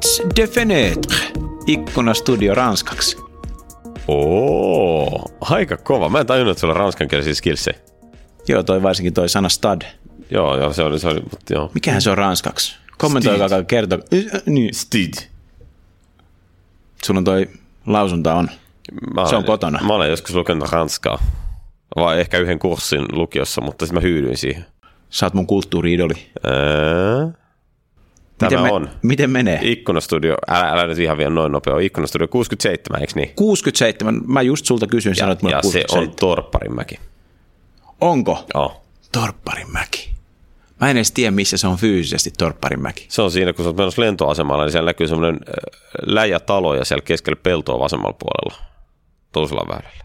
Stades de fenêtre. Ikkunastudio ranskaksi. Oo, aika kova. Mä en tajunnut, että sulla on ranskankielisiä skillsejä. Joo, toi varsinkin toi sana stud. Joo, joo, se oli, se oli mutta joo. Mikähän se on ranskaksi? Kommentoikaa kertokaa. Äh, Niin. Stid. Sulla on toi lausunta on. Mä Se on olen- kotona. Mä olen joskus lukenut ranskaa. Vai ehkä yhden kurssin lukiossa, mutta sitten mä hyydyin siihen. Sä oot mun kulttuuri-idoli. Ää, Tämä miten, me- on. miten menee? Ikkunastudio, älä, älä nyt ihan vielä noin nopea. Ikkunastudio 67, eikö niin? 67. Mä just sulta kysyin, sanoit mulle ja se 67. on Torpparinmäki. Onko? Joo. Torpparinmäki. Mä en edes tiedä, missä se on fyysisesti Torpparinmäki. Se on siinä, kun sä oot menossa lentoasemalla, niin siellä näkyy semmoinen läjätalo ja siellä keskellä peltoa vasemmalla puolella. Toisella väylällä.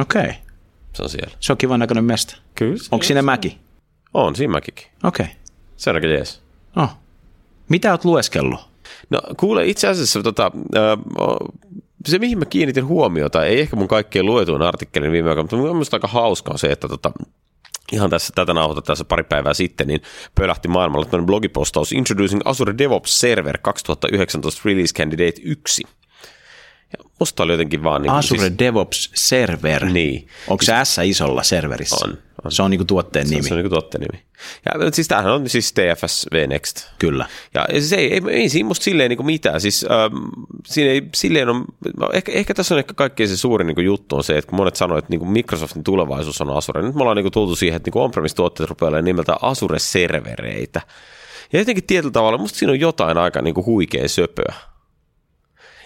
Okei. Okay. Se on siellä. Se on kivan näköinen mesta. Kyllä. Onko siinä mäki? On, siinä mäkikin. Okei. Okay. Se on aika jees. Oh. Mitä oot lueskellut? No kuule, itse asiassa tota, se mihin mä kiinnitin huomiota, ei ehkä mun kaikkein luetuin artikkelin viime aikoina, mutta mun aika hauska on se, että tota, ihan tässä tätä nauhoita tässä pari päivää sitten, niin pölähti maailmalla tämmöinen blogipostaus Introducing Azure DevOps Server 2019 Release Candidate 1. Musta oli jotenkin vaan niin Azure siis... DevOps Server. Niin. Onko se S isolla serverissä? On, on. Se on niinku tuotteen nimi. Se on niin tuotteen nimi. Ja siis tämähän on siis TFS V Next. Kyllä. Ja siis ei, ei, ei siinä musta silleen niin mitään. Siis, ähm, siinä ei silleen on, ehkä, ehkä tässä on ehkä kaikkein se suurin niin juttu on se, että kun monet sanoo, että niin Microsoftin tulevaisuus on Azure. Nyt me ollaan niin tultu siihen, että niin on-premise-tuotteet rupeaa olemaan nimeltä Azure-servereitä. Ja jotenkin tietyllä tavalla musta siinä on jotain aika niin huikein söpöä.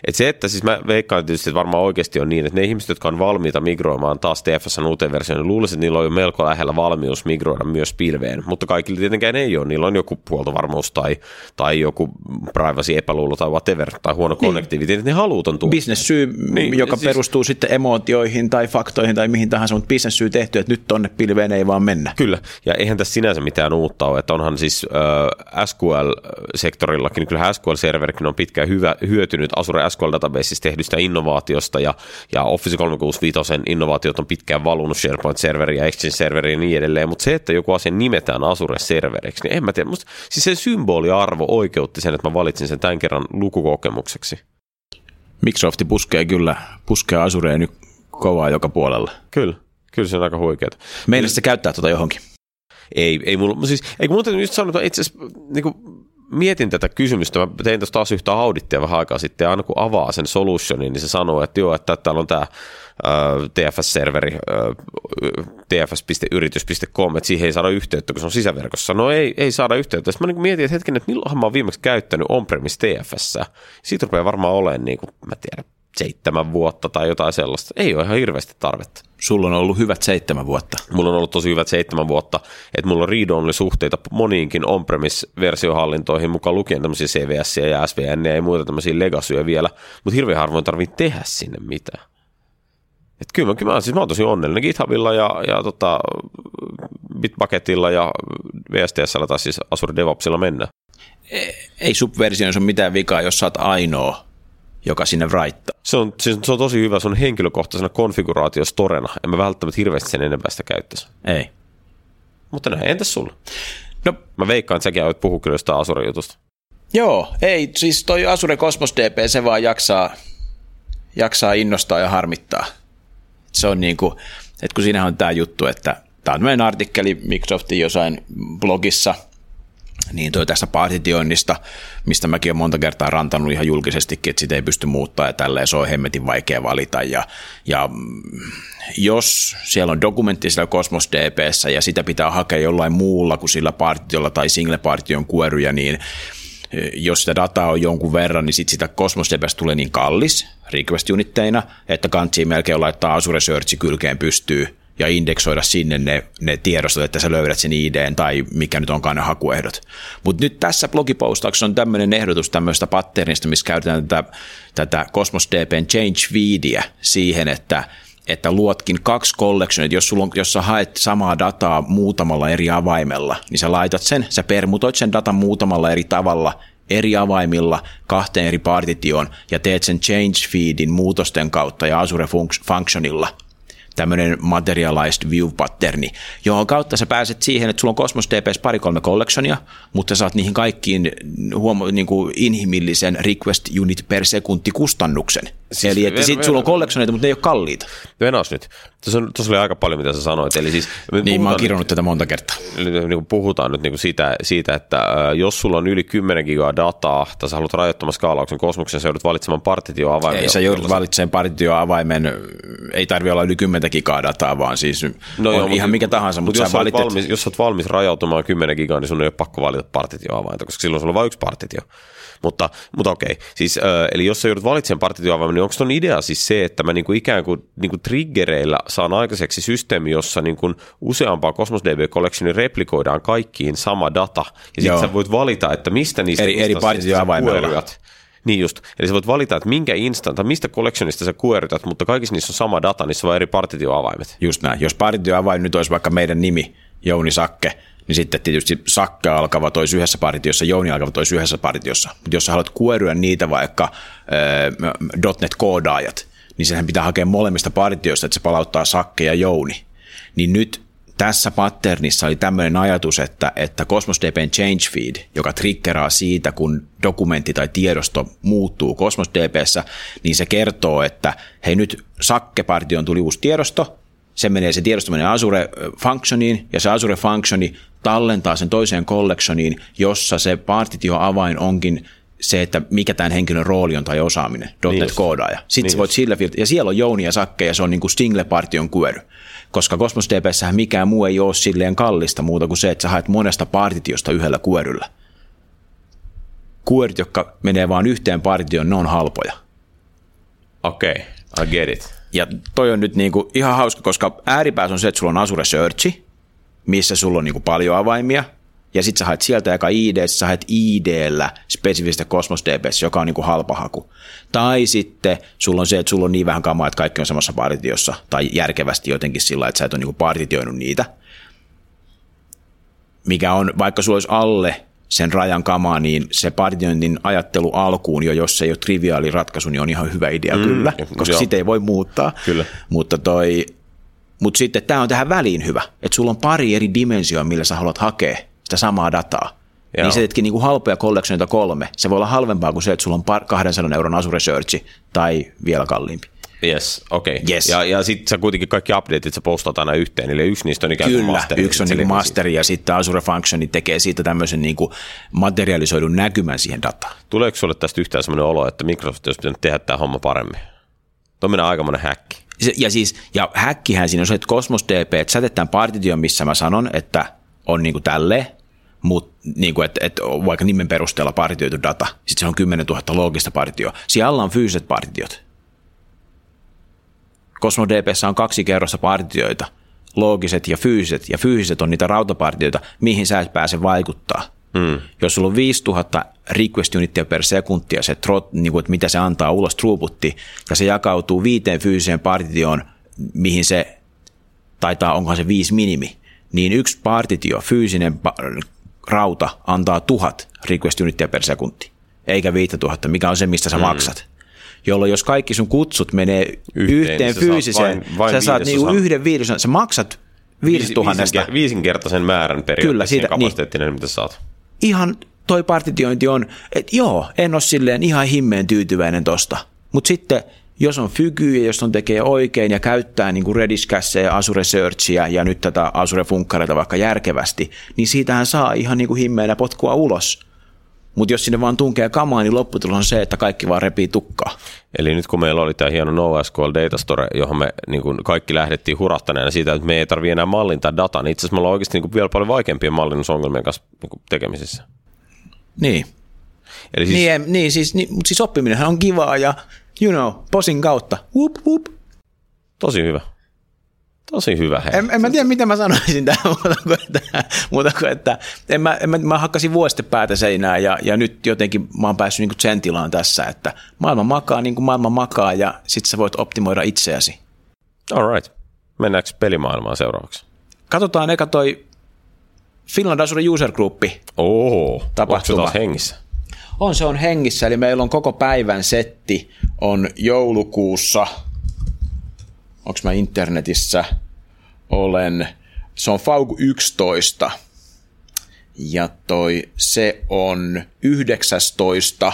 Et se, että siis mä veikkaan tietysti, että varmaan oikeasti on niin, että ne ihmiset, jotka on valmiita migroimaan taas TFSn uuteen versioon, niin luulisin, että niillä on jo melko lähellä valmius migroida myös pilveen, mutta kaikille tietenkään ei ole. Niillä on joku puoltovarmuus tai, tai joku privacy epäluulo tai whatever, tai huono connectivity, että ne haluaa ton tuotteen. Business-syy, Niin, niin, joka siis- perustuu sitten emootioihin tai faktoihin tai mihin tahansa, mutta business-syy tehty, että nyt tonne pilveen ei vaan mennä. Kyllä, ja eihän tässä sinänsä mitään uutta ole, että onhan siis äh, SQL-sektorillakin, niin kyllähän SQL-serverikin on pitkään hyvä, hyötynyt Azure SQL Databaseissa tehdystä innovaatiosta, ja, ja Office 365 innovaatiot on pitkään valunut SharePoint-serveriin ja Exchange-serveriin ja niin edelleen, mutta se, että joku asia nimetään Azure-serveriksi, niin en mä tiedä, musta, siis se symboliarvo oikeutti sen, että mä valitsin sen tämän kerran lukukokemukseksi. Microsofti puskee kyllä, puskee Azureen nyt kovaa joka puolella. Kyllä, kyllä se on aika huikeaa. Meidän se käyttää tuota johonkin. Ei, ei mulla, siis, ei kun mun täytyy just sanoa, että itse asiassa niin kuin, mietin tätä kysymystä, mä tein tuosta taas yhtä audittia vähän aikaa sitten, ja aina kun avaa sen solutionin, niin se sanoo, että joo, että täällä on tämä TFS-serveri, tfs.yritys.com, että siihen ei saada yhteyttä, kun se on sisäverkossa. No ei, ei saada yhteyttä. Sitten mä niin mietin, että hetken, että milloinhan mä oon viimeksi käyttänyt on-premise TFS. Siitä rupeaa varmaan olemaan, niin kuin, mä tiedän, seitsemän vuotta tai jotain sellaista. Ei ole ihan hirveästi tarvetta. Sulla on ollut hyvät seitsemän vuotta. Mulla on ollut tosi hyvät seitsemän vuotta, että mulla on read-only suhteita moniinkin on-premise-versiohallintoihin, mukaan lukien tämmöisiä CVS ja SVN ja muita tämmöisiä legacyja vielä, mutta hirveän harvoin tarvii tehdä sinne mitään. Et kyllä, kyllä mä, siis mä oon tosi onnellinen GitHubilla ja, ja tota, Bitbucketilla ja VSTSllä tai siis Azure DevOpsilla mennä. Ei subversioissa ole mitään vikaa, jos sä oot ainoa, joka sinne raittaa. Se on, siis se on tosi hyvä, se on henkilökohtaisena konfiguraatiostorena, en mä välttämättä hirveästi sen enempää sitä käyttäisi. Ei. Mutta näin, entäs sulla? No Mä veikkaan, että säkin olet puhua kyllä jostain Azure-jutusta. Joo, ei, siis toi Azure Cosmos DP, se vaan jaksaa, jaksaa innostaa ja harmittaa. Se on niin kuin, että kun siinähän on tämä juttu, että tämä on tämmöinen artikkeli Microsoftin jossain blogissa, niin toi tästä partitioinnista, mistä mäkin olen monta kertaa rantanut ihan julkisestikin, että sitä ei pysty muuttaa ja tälleen se on hemmetin vaikea valita. Ja, ja mm, jos siellä on dokumentti siellä Cosmos DPssä ja sitä pitää hakea jollain muulla kuin sillä partiolla tai single partion kueruja, niin jos sitä dataa on jonkun verran, niin sit sitä Cosmos DBstä tulee niin kallis request unitteina, että kantsii melkein laittaa Azure Search kylkeen pystyy ja indeksoida sinne ne, ne tiedostot, että sä löydät sen IDn tai mikä nyt onkaan ne hakuehdot. Mutta nyt tässä blogipostauksessa on tämmöinen ehdotus tämmöistä patternista, missä käytetään tätä, tätä Cosmos DBn change feedia siihen, että että luotkin kaksi collectionit, jos, sulla on, jos sä haet samaa dataa muutamalla eri avaimella, niin sä laitat sen, sä permutoit sen datan muutamalla eri tavalla, eri avaimilla, kahteen eri partitioon, ja teet sen change feedin muutosten kautta ja Azure func- functionilla. Tämmöinen materialized view patterni, johon kautta sä pääset siihen, että sulla on Cosmos DPS pari-kolme collectionia, mutta saat niihin kaikkiin huomo, niin kuin inhimillisen request unit per sekunti kustannuksen. Siis Eli että sit sulla on collectioneita, mutta ne ei ole kalliita. Venaus nyt. Tuossa, tuossa oli aika paljon, mitä sä sanoit. Eli siis, niin, mä oon kirjoittanut tätä monta kertaa. Niin puhutaan nyt niin kuin siitä, siitä, että jos sulla on yli 10 gigaa dataa, tai sä haluat rajoittamaan skaalauksen kosmoksen, sä joudut valitsemaan partitioavaimen. Ei, sä joudut valitsemaan partitioavaimen, ei tarvi olla yli 10 gigaa dataa, vaan siis no on joo, ihan mikä tahansa. Mutta jos, sä valitet... valmis, jos sä oot valmis rajautumaan 10 gigaa, niin sun ei ole pakko valita partitioavainta, koska silloin sulla on vain yksi partitio. Mutta, mutta okei, siis, äh, eli jos sä joudut valitsemaan partitioavaimen, niin onko ton idea siis se, että mä niinku ikään kuin niinku triggereillä saan aikaiseksi systeemi, jossa niinku useampaa Cosmos DB Collectionin replikoidaan kaikkiin sama data, ja sitten sä voit valita, että mistä niistä eri, eri partitioavaimella. Niin just. Eli sä voit valita, että minkä instant, tai mistä collectionista sä kuoritat, mutta kaikissa niissä on sama data, niissä on eri partitioavaimet. Just näin. Jos partitioavain nyt olisi vaikka meidän nimi, Jouni Sakke, niin sitten tietysti Sakke alkavat olisi yhdessä partitiossa, Jouni alkavat olisi yhdessä partitiossa. Mutta jos sä haluat kuoryä niitä vaikka äh, .NET-koodaajat, niin sehän pitää hakea molemmista partioista, että se palauttaa Sakke ja Jouni. Niin nyt tässä patternissa oli tämmöinen ajatus, että, että Cosmos DBn change feed, joka triggeraa siitä, kun dokumentti tai tiedosto muuttuu Cosmos DBssä, niin se kertoo, että hei nyt Sakke-partion tuli uusi tiedosto, se menee, se tiedosto menee Azure Functioniin, ja se Azure Functioni tallentaa sen toiseen collectioniin, jossa se partitio-avain onkin se, että mikä tämän henkilön rooli on tai osaaminen, .NET-koodaaja. Sitten niin voit sillä ja siellä on Jouni ja Sakke, ja se on niin kuin Stingle-partion kuery. Koska Cosmos DBssähän mikään muu ei ole silleen kallista muuta kuin se, että sä haet monesta partitiosta yhdellä kueryllä. Kuerit, jotka menee vain yhteen partitioon, ne on halpoja. Okei, okay, I get it. Ja toi on nyt niinku ihan hauska, koska ääripäässä on se, että sulla on Azure Searchi, missä sulla on niinku paljon avaimia, ja sitten sä haet sieltä joka ID, sä haet ID-llä spesifistä Cosmos DBs, joka on niinku halpa haku. Tai sitten sulla on se, että sulla on niin vähän kamaa, että kaikki on samassa partitiossa, tai järkevästi jotenkin sillä, että sä et ole niinku partitioinut niitä. Mikä on, vaikka sulla olisi alle sen rajan kamaa, niin se partiointin ajattelu alkuun jo, jos se ei ole triviaali ratkaisu, niin on ihan hyvä idea mm, kyllä, koska sitä ei voi muuttaa. Kyllä. Mutta toi, mutta sitten tämä on tähän väliin hyvä, että sulla on pari eri dimensioa, millä sä haluat hakea sitä samaa dataa. Joo. Niin se teetkin niin halpoja collectionita kolme. Se voi olla halvempaa kuin se, että sulla on 200 euron Azure Search tai vielä kalliimpi. Yes, okei. Okay. Yes. Ja, ja sitten sä kuitenkin kaikki updateit sä postaat aina yhteen, eli yksi niistä on ikään kuin Kyllä, masteri. yksi on niin masteri ja sitten Azure Functioni tekee siitä tämmöisen niin kuin materialisoidun näkymän siihen dataan. Tuleeko sulle tästä yhtään sellainen olo, että Microsoft olisi pitänyt tehdä tämä homma paremmin? Tuo aika aikamoinen häkki. Ja siis, ja häkkihän siinä on se, että Cosmos DP, että sä tämän partition, missä mä sanon, että on niin kuin tälleen, mutta niin kuin, että, että vaikka nimen perusteella partioitu data, sitten se on 10 000 loogista partioa. Siellä on fyysiset partitiot. Cosmos DPssä on kaksi kerrosta partioita, loogiset ja fyysiset, ja fyysiset on niitä rautapartioita, mihin sä et pääse vaikuttaa. Mm. Jos sulla on 5000 request unittia per sekuntia, se trot, niin kuin, että mitä se antaa ulos throughputti, ja se jakautuu viiteen fyysiseen partitioon, mihin se taitaa, onkohan se viisi minimi, niin yksi partitio, fyysinen rauta, antaa tuhat request unittia per sekunti, eikä 5000, mikä on se, mistä sä mm. maksat jolloin jos kaikki sun kutsut menee yhteen, yhteen niin fyysiseen, vain, vain sä saat niinku yhden viidesosan, sä maksat viidestuhannesta. Viisinkertaisen määrän periaatteessa Kyllä, siitä, kapasiteettinen, niin, mitä saat. Ihan toi partitiointi on, että joo, en ole silleen ihan himmeen tyytyväinen tosta. Mutta sitten jos on fygy ja jos on tekee oikein ja käyttää niin Redis ja Azure Searchia ja nyt tätä Azure Funkkareita vaikka järkevästi, niin siitähän saa ihan niin kuin himmeenä potkua ulos. Mutta jos sinne vaan tunkee kamaa, niin lopputulos on se, että kaikki vaan repii tukkaa. Eli nyt kun meillä oli tämä hieno NoSQL Data Store, johon me niin kun kaikki lähdettiin hurattaneena siitä, että me ei tarvitse enää mallintaa dataa, niin itse asiassa me ollaan oikeasti niin vielä paljon vaikeampien mallinnusongelmien kanssa niin tekemisissä. Niin. Eli siis... Niin, niin, siis, niin, mutta siis oppiminenhan on kivaa ja, you know, posin kautta. Whoop, whoop. Tosi hyvä. Tosi hyvä. Hei. En, en mä tiedä, mitä mä sanoisin tähän muuta kuin, että, muuta kuin, että en mä, en mä, mä hakkasin vuosti päätä seinää ja, ja nyt jotenkin mä oon päässyt niin sen tilaan tässä, että maailma makaa niin kuin maailma makaa ja sit sä voit optimoida itseäsi. All right. Mennäänkö pelimaailmaan seuraavaksi? Katsotaan eka toi Finland Azure User Group. Oo, tapahtuma. Onko se hengissä? On, se on hengissä, eli meillä on koko päivän setti, on joulukuussa – onko mä internetissä, olen, se on FAUG 11, ja toi, se on 19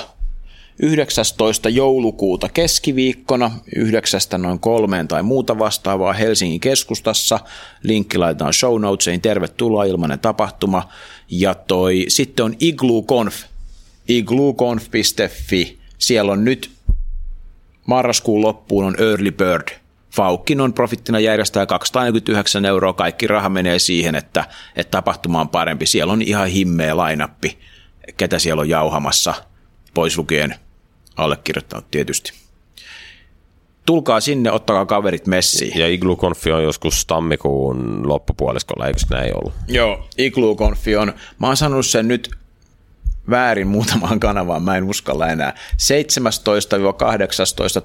19. joulukuuta keskiviikkona, 9. noin kolmeen tai muuta vastaavaa Helsingin keskustassa. Linkki laitetaan show notesiin, tervetuloa ilmanen tapahtuma. Ja toi, sitten on igluconf, igluconf.fi. Siellä on nyt marraskuun loppuun on early bird. Faukkin on profittina järjestää 249 euroa, kaikki raha menee siihen, että, että tapahtuma on parempi. Siellä on ihan himmeä lainappi, ketä siellä on jauhamassa, pois lukien allekirjoittanut tietysti. Tulkaa sinne, ottakaa kaverit messiin. Ja Iglu-konfi on joskus tammikuun loppupuoliskolla, eikö näin ollut? Joo, Iglu-konfi on, mä oon sanonut sen nyt väärin muutamaan kanavaan, mä en uskalla enää. 17-18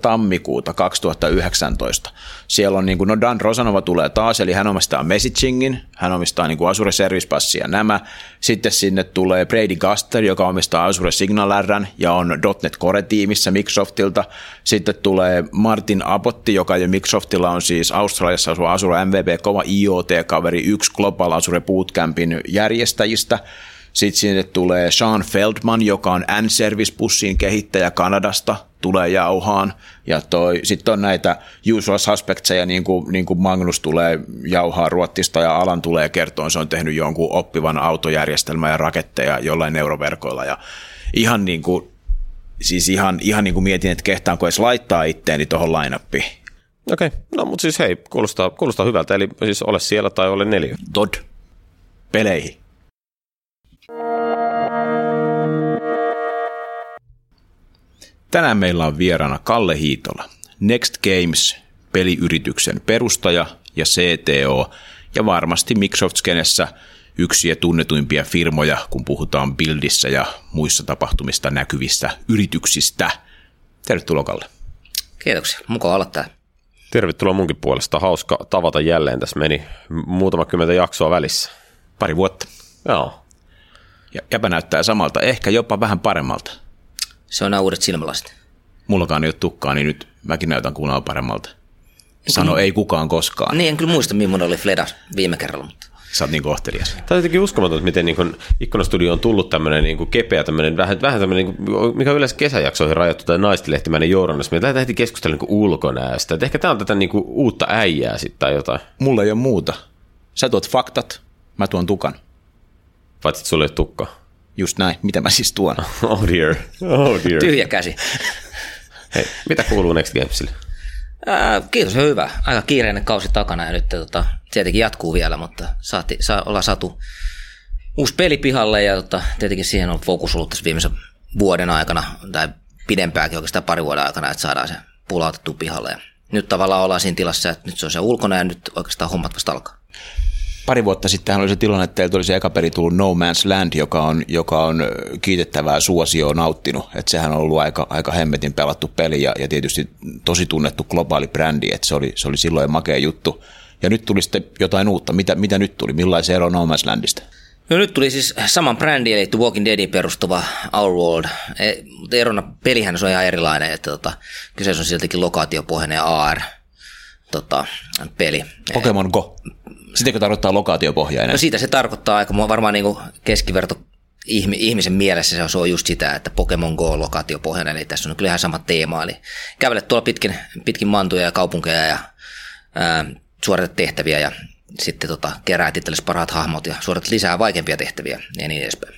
tammikuuta 2019. Siellä on, niin kuin, no Dan Rosanova tulee taas, eli hän omistaa messagingin, hän omistaa niin kuin Azure Service Passia ja nämä. Sitten sinne tulee Brady Gaster, joka omistaa Azure Signal Rn ja on .NET Core-tiimissä Microsoftilta. Sitten tulee Martin Abotti, joka jo Microsoftilla on siis Australiassa asuu Azure MVP, kova IoT-kaveri, yksi Global Azure Bootcampin järjestäjistä. Sitten sinne tulee Sean Feldman, joka on N-Service-bussin kehittäjä Kanadasta, tulee jauhaan. Ja sitten on näitä usual suspectseja, niin kuin, niin kuin Magnus tulee jauhaa Ruottista ja Alan tulee kertoa, se on tehnyt jonkun oppivan autojärjestelmän ja raketteja jollain neuroverkoilla. Ja ihan niin kuin, siis ihan, ihan niin kuin mietin, että kehtaanko edes laittaa itteeni tuohon lainappiin. Okei, okay. no mutta siis hei, kuulostaa, kuulostaa hyvältä, eli siis ole siellä tai ole neljä. Todd, peleihin. Tänään meillä on vieraana Kalle Hiitola, Next Games peliyrityksen perustaja ja CTO ja varmasti Microsoft-skenessä yksi ja tunnetuimpia firmoja, kun puhutaan Buildissä ja muissa tapahtumista näkyvistä yrityksistä. Tervetuloa Kalle. Kiitoksia, mukava olla täällä. Tervetuloa munkin puolesta. Hauska tavata jälleen. Tässä meni muutama kymmentä jaksoa välissä. Pari vuotta. Joo. Ja jäpä näyttää samalta, ehkä jopa vähän paremmalta. Se on nämä uudet silmälasit. Mullakaan ei ole tukkaa, niin nyt mäkin näytän kuunnella paremmalta. Sano ei kukaan koskaan. Niin, en kyllä muista, millainen oli Fleda viime kerralla. Mutta... Sä oot niin kohtelias. Tämä on jotenkin uskomaton, miten niin ikkunastudio on tullut tämmöinen niin kepeä, tämmöinen, vähän, vähän tämmöinen, niin mikä on yleensä kesäjaksoihin rajattu, tai naistilehtimäinen journalismi. Me lähdetään heti keskustella niin ulkonäöstä. Et ehkä tämä on tätä niin kuin, uutta äijää sitten tai jotain. Mulla ei ole muuta. Sä tuot faktat, mä tuon tukan. Paitsi sulle ei ole tukkaa. Just näin. Mitä mä siis tuon? Oh dear. Oh dear. Tyhjä käsi. Hei, mitä kuuluu Next Gamesille? Ää, kiitos, hyvä. Aika kiireinen kausi takana ja nyt tota, tietenkin jatkuu vielä, mutta saati, saa olla saatu uusi peli pihalle ja tota, tietenkin siihen on fokus ollut tässä viimeisen vuoden aikana tai pidempääkin oikeastaan pari vuoden aikana, että saadaan se pulautettu pihalle. Ja nyt tavallaan ollaan siinä tilassa, että nyt se on se ulkona ja nyt oikeastaan hommat vasta alkaa pari vuotta sitten oli se tilanne, että teiltä oli se eka peri tullut No Man's Land, joka on, joka on kiitettävää suosioon nauttinut. Että sehän on ollut aika, aika hemmetin pelattu peli ja, ja tietysti tosi tunnettu globaali brändi, että se oli, se oli silloin makea juttu. Ja nyt tuli sitten jotain uutta. Mitä, mitä nyt tuli? Millaisen ero No Man's Landista? No nyt tuli siis saman brändi, eli The Walking Deadin perustuva Our World. E, mutta erona pelihän se on ihan erilainen, että tota, kyseessä on siltikin lokaatiopohjainen AR tota, peli. Pokemon Go. Sitäkö tarkoittaa lokaatiopohjainen? No siitä se tarkoittaa aika varmaan niin keskiverto ihmisen mielessä se on just sitä, että Pokemon Go lokaatiopohjainen, eli tässä on kyllä ihan sama teema. Eli kävelet tuolla pitkin, pitkin mantuja ja kaupunkeja ja ää, suoritat tehtäviä ja sitten tota, keräät itsellesi parhaat hahmot ja suoritat lisää vaikeampia tehtäviä ja niin edespäin.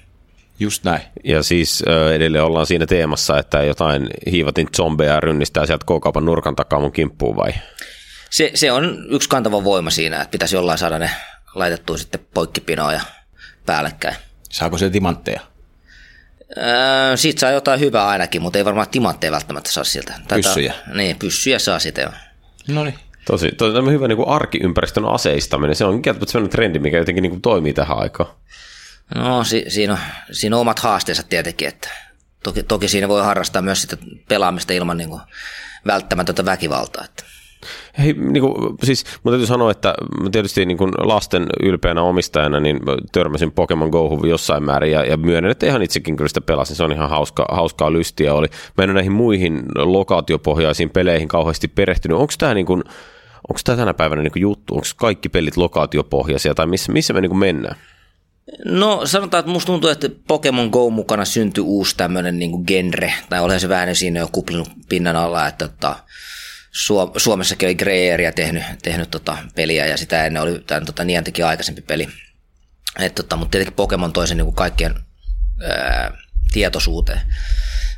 Just näin. Ja siis edelleen ollaan siinä teemassa, että jotain hiivatin zombeja rynnistää sieltä K-kaupan nurkan takaa mun kimppuun vai? Se, se on yksi kantava voima siinä, että pitäisi jollain saada ne laitettua sitten poikkipinoa ja päällekkäin. Saako se timantteja? Öö, siitä saa jotain hyvää ainakin, mutta ei varmaan timantteja välttämättä saa siltä. Tätä, pyssyjä? Niin, pyssyjä saa sitä. No niin. Tosi, tosi hyvä niin kuin arkiympäristön aseistaminen. Se on kieltämättä sellainen trendi, mikä jotenkin niin kuin toimii tähän aikaan. No si, siinä, on, siinä on omat haasteensa tietenkin. Että toki, toki siinä voi harrastaa myös sitä pelaamista ilman niin kuin välttämätöntä väkivaltaa. Että. Hei, niin kuin, siis mun täytyy sanoa, että tietysti niin kuin lasten ylpeänä omistajana niin törmäsin Pokemon Go jossain määrin ja, ja myönnän, että ihan itsekin kyllä sitä pelasin. Se on ihan hauska, hauskaa lystiä oli. Mä en ole näihin muihin lokaatiopohjaisiin peleihin kauheasti perehtynyt. Onko tämä niin kuin, onko tämä tänä päivänä niin juttu, onko kaikki pelit lokaatiopohjaisia tai missä, missä me niin mennään? No sanotaan, että musta tuntuu, että Pokemon Go mukana syntyi uusi tämmöinen niin genre, tai olihan se vähän siinä jo kuplinut pinnan alla, että tota, Suomessakin oli Grey tehnyt, tehnyt tota peliä ja sitä ennen oli tämän tota, Niantikin aikaisempi peli. Et, tota, mutta tietenkin Pokemon toi sen niin kaikkien ää, tietoisuuteen.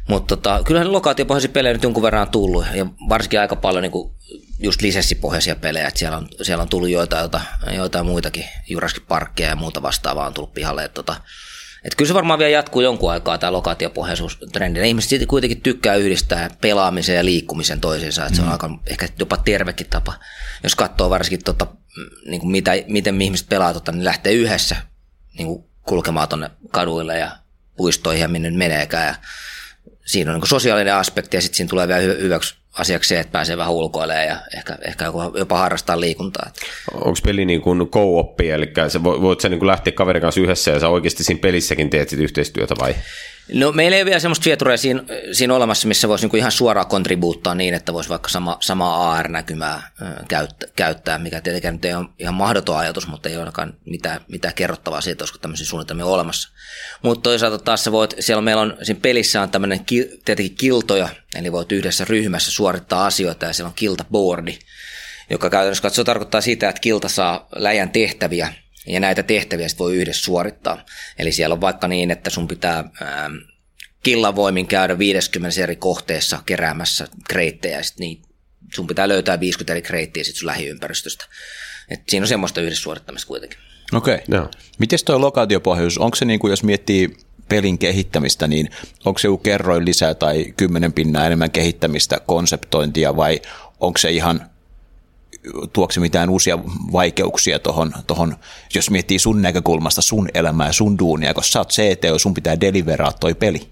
Mutta tota, kyllähän lokaatiopohjaisia pelejä nyt jonkun verran on tullut ja varsinkin aika paljon niin kuin just lisenssipohjaisia pelejä, että siellä on, siellä on tullut joitain, joitain, joitain muitakin, Jurassic Parkia ja muuta vastaavaa on tullut pihalle. Että tota, et kyllä se varmaan vielä jatkuu jonkun aikaa tämä lokaatiopohjaisuustrendi. Ne ihmiset siitä kuitenkin tykkää yhdistää pelaamisen ja liikkumisen toisiinsa, että se on mm. aika ehkä jopa tervekin tapa. Jos katsoo varsinkin tota, niin kuin mitä, miten ihmiset pelaa, tota, niin lähtee yhdessä niin kuin kulkemaan tuonne kaduille ja puistoihin ja minne meneekään. Ja siinä on niin sosiaalinen aspekti ja sitten siinä tulee vielä hyväksi asiaksi se, että pääsee vähän ulkoilemaan ja ehkä, ehkä jopa harrastaa liikuntaa. Onko peli niin kuin co eli sä voit sä niin kuin lähteä kaverin kanssa yhdessä ja sä oikeasti siinä pelissäkin teet yhteistyötä vai? No meillä ei ole vielä semmoista vieturia siinä, siinä olemassa, missä voisi niinku ihan suoraan kontribuuttaa niin, että voisi vaikka sama, samaa AR-näkymää käyttää, mikä tietenkin nyt ei ole ihan mahdoton ajatus, mutta ei ole ainakaan mitään, mitään kerrottavaa siitä, olisiko tämmöisiä suunnitelmia olemassa. Mutta toisaalta taas se voit, siellä meillä on, siinä pelissä on tämmöinen tietenkin kiltoja, eli voit yhdessä ryhmässä suorittaa asioita ja siellä on kiltaboardi, joka käytännössä katsoo tarkoittaa sitä, että kilta saa läjän tehtäviä – ja näitä tehtäviä sit voi yhdessä suorittaa. Eli siellä on vaikka niin, että sun pitää ää, killavoimin käydä 50 eri kohteessa keräämässä kreittejä, ja sit niin, sun pitää löytää 50 eri kreittiä sit sun lähiympäristöstä. Et siinä on semmoista yhdessä suorittamista kuitenkin. Okei. Okay. No. Miten tuo lokaatiopohjaisuus, onko se niin kuin, jos miettii pelin kehittämistä, niin onko se joku kerroin lisää tai kymmenen pinnaa enemmän kehittämistä, konseptointia vai onko se ihan tuoksi mitään uusia vaikeuksia tuohon, tohon, jos miettii sun näkökulmasta sun elämää, sun duunia, koska sä oot CTO, sun pitää deliveraa toi peli.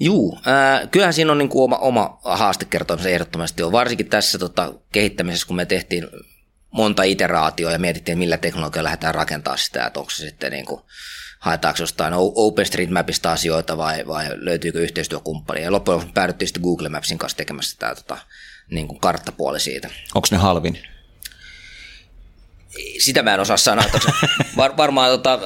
Juu, äh, kyllähän siinä on niin kuin oma, oma haastekertomus ehdottomasti on, varsinkin tässä tota, kehittämisessä, kun me tehtiin monta iteraatioa ja mietittiin, millä teknologialla lähdetään rakentaa sitä, että onko se sitten niin kuin, haetaanko jostain OpenStreetMapista asioita vai, vai löytyykö yhteistyökumppania. Ja loppujen lopuksi päädyttiin sitten Google Mapsin kanssa tekemässä tämä tota, niin kuin karttapuoli siitä. Onko ne halvin? Sitä mä en osaa sanoa. Var, varmaan tota,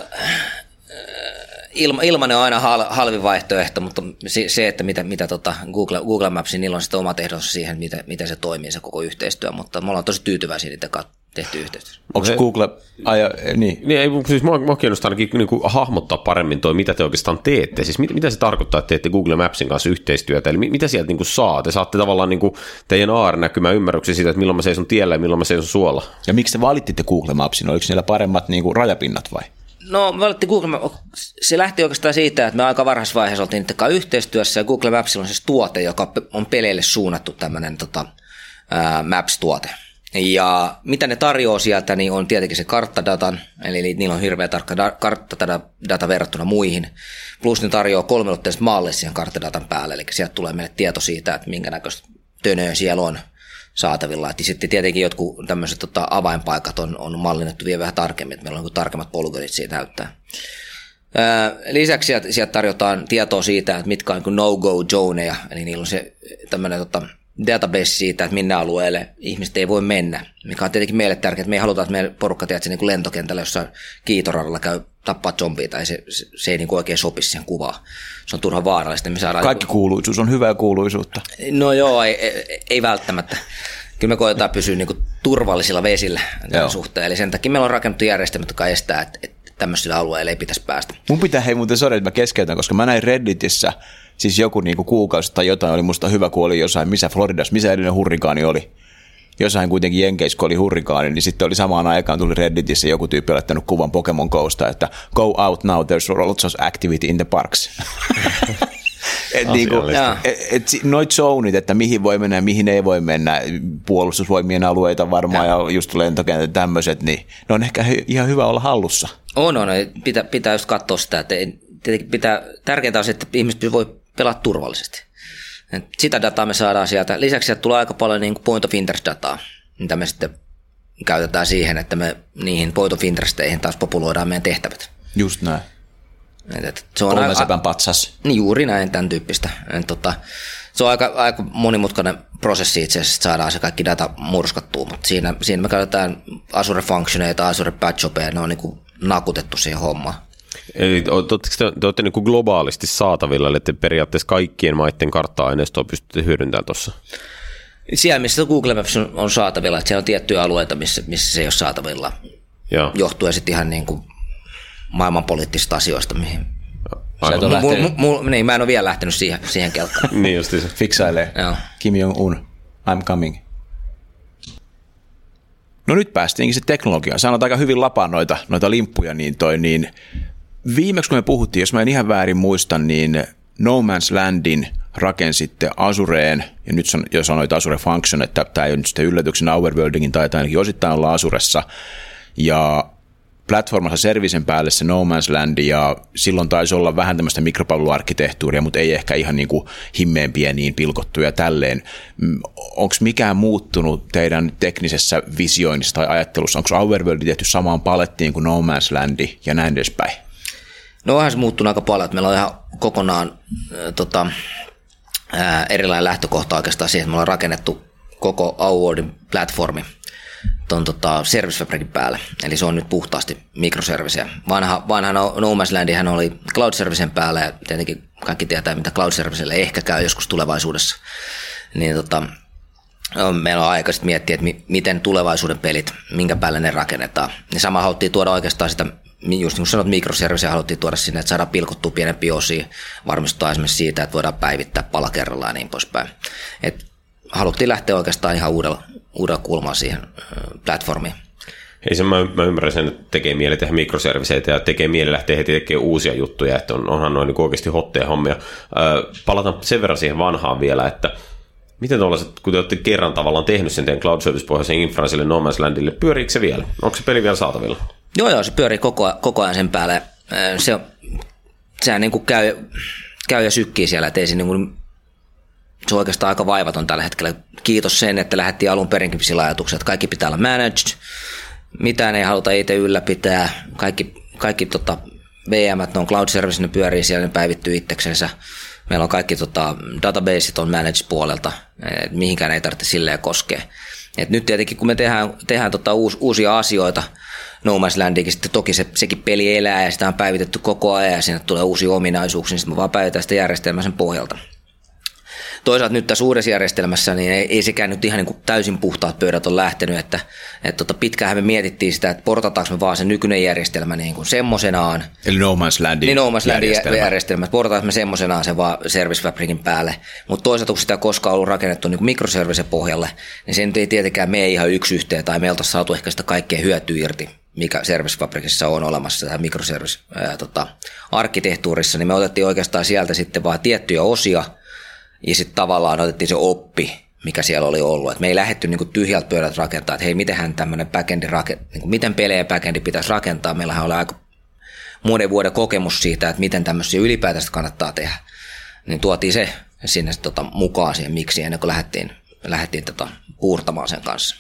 ilma, ilmanen on aina hal, halvin vaihtoehto, mutta se, se että mitä, mitä tota Google, Google Mapsin, niillä on sitten omat ehdonsa siihen, miten, miten se toimii se koko yhteistyö, mutta me ollaan tosi tyytyväisiä niiden tehty yhteistyössä. Onko se Google, aja, niin. niin ei, siis mua, mua kiinnostaa ainakin niin kuin hahmottaa paremmin toi, mitä te oikeastaan teette. Siis mit, mitä se tarkoittaa, että teette Google Mapsin kanssa yhteistyötä, eli mitä sieltä niin kuin saa? Te saatte tavallaan niin kuin teidän AR-näkymä ymmärryksen siitä, että milloin mä seison tiellä ja milloin mä seison suolla. Ja miksi te valittitte Google Mapsin? Oliko siellä paremmat niin kuin rajapinnat vai? No me valittiin Google se lähti oikeastaan siitä, että me aika varhaisessa vaiheessa oltiin niiden yhteistyössä ja Google Mapsilla on siis tuote, joka on peleille suunnattu tämmöinen tota, Maps-tuote. Ja mitä ne tarjoaa sieltä, niin on tietenkin se karttadatan, eli niillä on hirveä tarkka da- karttadata verrattuna muihin. Plus ne tarjoaa kolmelotteista maalle siihen karttadatan päälle, eli sieltä tulee meille tieto siitä, että minkä näköistä tönöä siellä on saatavilla. Et sitten tietenkin jotkut tämmöiset tota, avainpaikat on, on mallinnettu vielä vähän tarkemmin, että meillä on tarkemmat polygonit siitä näyttää. Ää, lisäksi sieltä, sieltä tarjotaan tietoa siitä, että mitkä on niin no-go zoneja, eli niillä on se tämmöinen tota, database siitä, että minne alueelle ihmiset ei voi mennä, mikä on tietenkin meille tärkeää, että me ei haluta, että meidän porukka tiedät, niin lentokentällä jossain kiitoradalla käy tappaa zombia tai se, se, se ei niin kuin oikein sopisi siihen kuvaan. Se on turha vaarallista. Me saadaan Kaikki niin kuuluisuus on hyvää kuuluisuutta. No joo, ei, ei, ei välttämättä. Kyllä me koetaan pysyä niin kuin turvallisilla vesillä tämän suhteen. Eli sen takia meillä on rakennettu järjestelmät, jotka estää, että, että tämmöisillä alueilla ei pitäisi päästä. Mun pitää hei muuten sorry, että mä keskeytän, koska mä näin Redditissä – siis joku niin kuin kuukausi tai jotain oli musta hyvä, kun oli jossain, missä Floridassa, missä edellinen hurrikaani oli. Jossain kuitenkin Jenkeissä, kun oli hurrikaani, niin sitten oli samaan aikaan tuli Redditissä joku tyyppi laittanut kuvan Pokemon Go'sta, että go out now, there's lots of activity in the parks. et niinku, et, et, noit zonit, että mihin voi mennä ja mihin ei voi mennä, puolustusvoimien alueita varmaan ja, ja just lentokentät tämmöiset, niin ne on ehkä hy, ihan hyvä olla hallussa. On, on. Pitää, pitää just katsoa sitä, että tietenkin pitää, tärkeintä on se, että ihmiset voi pelaa turvallisesti. Et sitä dataa me saadaan sieltä. Lisäksi sieltä tulee aika paljon niin kuin point of interest dataa, mitä me sitten käytetään siihen, että me niihin point of interesteihin taas populoidaan meidän tehtävät. Just näin. Et, et, se on aika- patsas. niin juuri näin, tämän tyyppistä. Et, tota, se on aika, aika monimutkainen prosessi itse asiassa, että saadaan se kaikki data murskattua, mutta siinä, siinä me käytetään Azure Functioneita, Azure Patch Opeja, ne on niin kuin nakutettu siihen hommaan. Eli te, te olette niin kuin globaalisti saatavilla, eli te periaatteessa kaikkien maiden kartta-aineistoa pystytte hyödyntämään tuossa. Siellä, missä Google Maps on, on saatavilla, että siellä on tiettyjä alueita, missä, missä se ei ole saatavilla, Joo. johtuen sitten ihan niin kuin maailmanpoliittisista asioista, mihin... Sä ole Mu, mu, mu, niin, mä en ole vielä lähtenyt siihen, siihen kelkkaan. Niin justi se. fiksailee. Joo. Kim Jong-un, I'm coming. No nyt päästiinkin sitten teknologiaan. Sä annat aika hyvin lapaa noita, noita limppuja, niin toi niin viimeksi kun me puhuttiin, jos mä en ihan väärin muista, niin No Man's Landin rakensitte Azureen, ja nyt jo sanoit Azure Function, että tämä ei ole nyt sitten yllätyksen, Overworldingin taitaa ainakin osittain olla Azuressa, ja platformassa servisen päälle se No Man's Land, ja silloin taisi olla vähän tämmöistä mikropalveluarkkitehtuuria, mutta ei ehkä ihan niin kuin himmeen pieniin pilkottuja tälleen. Onko mikään muuttunut teidän teknisessä visioinnissa tai ajattelussa? Onko Overworld tehty samaan palettiin kuin No Man's Land ja näin edespäin? No onhan se muuttunut aika paljon, että meillä on ihan kokonaan äh, tota, äh, erilainen lähtökohta oikeastaan siihen, että me ollaan rakennettu koko Awardin platformi tuon tota, Service Fabricin päälle. Eli se on nyt puhtaasti mikroserviceä. Vanha, vanha No No oli Cloud Servicen päällä ja tietenkin kaikki tietää, mitä Cloud Servicelle ehkä käy joskus tulevaisuudessa. Niin tota, on- meillä on aika sitten miettiä, että mi- miten tulevaisuuden pelit, minkä päälle ne rakennetaan. Ja sama haluttiin tuoda oikeastaan sitä, just niin kuin sanot, mikroserviceä haluttiin tuoda sinne, että saadaan pilkottua pienempiä osia, varmistaa esimerkiksi siitä, että voidaan päivittää pala kerrallaan ja niin poispäin. Et haluttiin lähteä oikeastaan ihan uudella, uudella kulmalla siihen ö, platformiin. Ei se, mä, mä ymmärrän sen, että tekee mieli tehdä mikroserviseitä ja tekee mieli lähteä heti tekemään uusia juttuja, että on, onhan noin niin oikeasti hotteja hommia. Öö, palataan sen verran siihen vanhaan vielä, että miten tuollaiset, kun te olette kerran tavallaan tehnyt sen teidän cloud service-pohjaisen infran sille No Man's Landille, pyöriikö se vielä? Onko se peli vielä saatavilla? Joo, joo, se pyörii koko, koko ajan sen päälle. Se, sehän niin kuin käy, käy ja sykkii siellä, että ei se, niin kuin, se on oikeastaan aika vaivaton tällä hetkellä. Kiitos sen, että lähdettiin alun perinkin sillä ajatuksella, että kaikki pitää olla managed, mitään ei haluta itse ylläpitää, kaikki, kaikki tota, VM, ne on cloud service, ne pyörii siellä, ne päivittyy itseksensä. Meillä on kaikki tota, databaseit on managed puolelta, et mihinkään ei tarvitse silleen koskea. Et nyt tietenkin kun me tehdään, tehdään tota uus, uusia asioita, No Man's Landikin, sitten toki se, sekin peli elää ja sitä on päivitetty koko ajan ja sinne tulee uusia ominaisuuksia, niin sitten me vaan päivitään sitä järjestelmää sen pohjalta. Toisaalta nyt tässä uudessa järjestelmässä niin ei, ei sekään nyt ihan niin kuin täysin puhtaat pöydät on lähtenyt, että, että tota, pitkäänhän me mietittiin sitä, että portataanko me vaan se nykyinen järjestelmä niin kuin semmoisenaan, Eli No Man's Landin niin No Man's Landin järjestelmä. järjestelmä, portataanko me semmoisenaan sen vaan Service Fabricin päälle, mutta toisaalta kun sitä koskaan ollut rakennettu niin mikroservice pohjalle, niin se nyt ei tietenkään mene ihan yksi yhteen, tai me oltaisiin saatu ehkä sitä kaikkea hyötyä irti, mikä Service Fabricissa on olemassa, tämä mikroservice ää, tota, arkkitehtuurissa, niin me otettiin oikeastaan sieltä sitten vaan tiettyjä osia, ja sitten tavallaan otettiin se oppi, mikä siellä oli ollut. Et me ei lähdetty niinku tyhjältä pöydältä rakentaa, että hei, mitenhän tämmöinen backendi, rake- niinku, miten pelejä backendi pitäisi rakentaa. Meillähän oli aika monen vuoden kokemus siitä, että miten tämmöisiä ylipäätänsä kannattaa tehdä. Niin tuotiin se sinne tota, mukaan siihen miksi ennen kuin lähdettiin, lähdettiin tota, puurtamaan sen kanssa.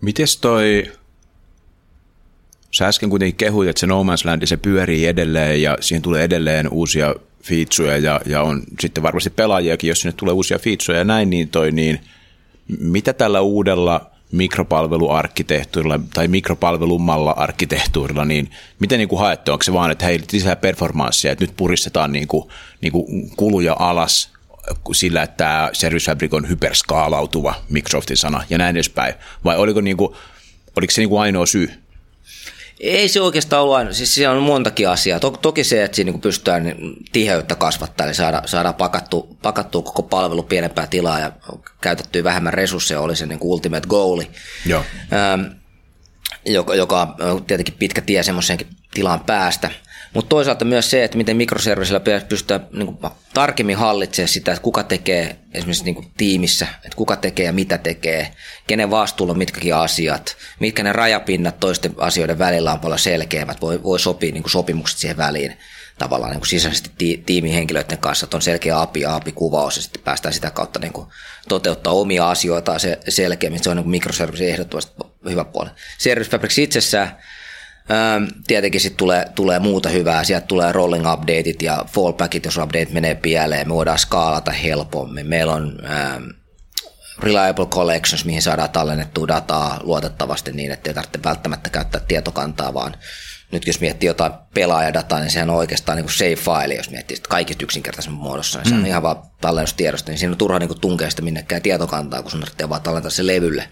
Mites toi, sä äsken kuitenkin kehuit, että se No Man's Land, se pyörii edelleen ja siihen tulee edelleen uusia featureja ja, ja on sitten varmasti pelaajiakin, jos sinne tulee uusia featureja ja näin, niin toi niin, mitä tällä uudella mikropalveluarkkitehtuurilla tai mikropalvelumalla arkkitehtuurilla, niin miten niin kuin haette? Onko se vaan, että hei, lisää performanssia, että nyt puristetaan niin kuin, niin kuin kuluja alas sillä, että tämä Service Fabric on hyperskaalautuva, Microsoftin sana, ja näin edespäin? Vai oliko, niin kuin, oliko se niin kuin ainoa syy? Ei se oikeastaan ollut aina, siis siellä on montakin asiaa. To, toki se, että siinä niin pystytään niin tiheyttä kasvattaa, eli saada, saadaan pakattua, pakattua koko palvelu pienempää tilaa ja käytettyä vähemmän resursseja, oli se niin kuin ultimate goali. Joo. Ähm, joka, joka on tietenkin pitkä tie semmoiseenkin tilaan päästä. Mutta toisaalta myös se, että miten mikroservisillä pystytään niin kuin, tarkemmin hallitsemaan sitä, että kuka tekee esimerkiksi niin kuin, tiimissä, että kuka tekee ja mitä tekee, kenen vastuulla on mitkäkin asiat, mitkä ne rajapinnat toisten asioiden välillä on paljon selkeämmät, voi, voi sopia niin kuin sopimukset siihen väliin tavallaan niin kuin sisäisesti ti- tiimin henkilöiden kanssa, että on selkeä API ja API-kuvaus ja sitten päästään sitä kautta niin kuin toteuttaa omia asioitaan se, selkeämmin. Se on niin mikroservice ehdottomasti hyvä puoli. Service Fabrics itsessään tietenkin sitten tulee, tulee muuta hyvää, sieltä tulee rolling updateit ja fallbackit, jos update menee pieleen, me voidaan skaalata helpommin. Meillä on ähm, reliable collections, mihin saadaan tallennettua dataa luotettavasti niin, että ei tarvitse välttämättä käyttää tietokantaa, vaan nyt jos miettii jotain pelaajadataa, niin sehän on oikeastaan niin save-file, jos miettii sitä kaikista yksinkertaisen muodossa, niin se on mm. ihan vaan tallennustiedosta, niin siinä on turha niin tunkea sitä minnekään tietokantaa, kun sun tarvitsee vaan tallentaa se levylle.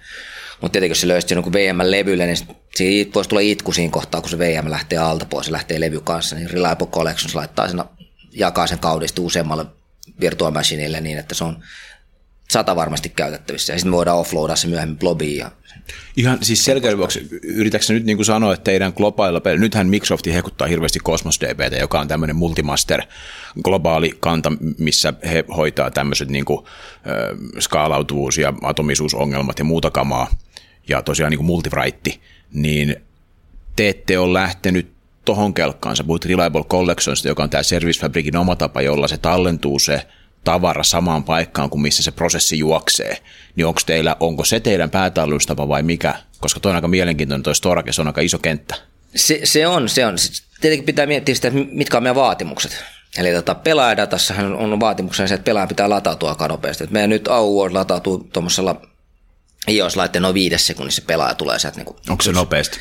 Mutta tietenkin jos se löysit jonkun VM-levylle, niin siinä voisi tulla itku siinä kohtaa, kun se VM lähtee alta pois ja lähtee levy kanssa, niin Reliable Collections laittaa sen, jakaa sen kaudesti useammalle virtual machineille niin, että se on sata varmasti käytettävissä. Ja sitten voidaan offloadaa se myöhemmin blobiin. Ja... Ihan siis selkeä vuoksi, yritätkö nyt niin kuin sanoa, että teidän globaalilla peli, nythän Microsoft hekuttaa hirveästi Cosmos DBtä, joka on tämmöinen multimaster globaali kanta, missä he hoitaa tämmöiset niin kuin, äh, skaalautuvuus- ja atomisuusongelmat ja muuta kamaa, ja tosiaan niin kuin multivraitti, niin te ette ole lähtenyt tohon kelkkaan. Sä puhut Reliable Collections, joka on tämä Service Fabricin oma tapa, jolla se tallentuu se tavara samaan paikkaan kuin missä se prosessi juoksee, niin onko, teillä, onko se teidän päätallustapa vai mikä? Koska tuo on aika mielenkiintoinen, tuo Storage on aika iso kenttä. Se, se on, se on. Tietenkin pitää miettiä sitä, mitkä on meidän vaatimukset. Eli tota, pelaajadatassahan on vaatimuksena se, että pelaajan pitää latautua aika nopeasti. Et meidän nyt AUWord latautuu tuommoisella iOS-laitteen noin viides sekunnissa pelaaja tulee sieltä. Niin kuin, Onko se nopeasti?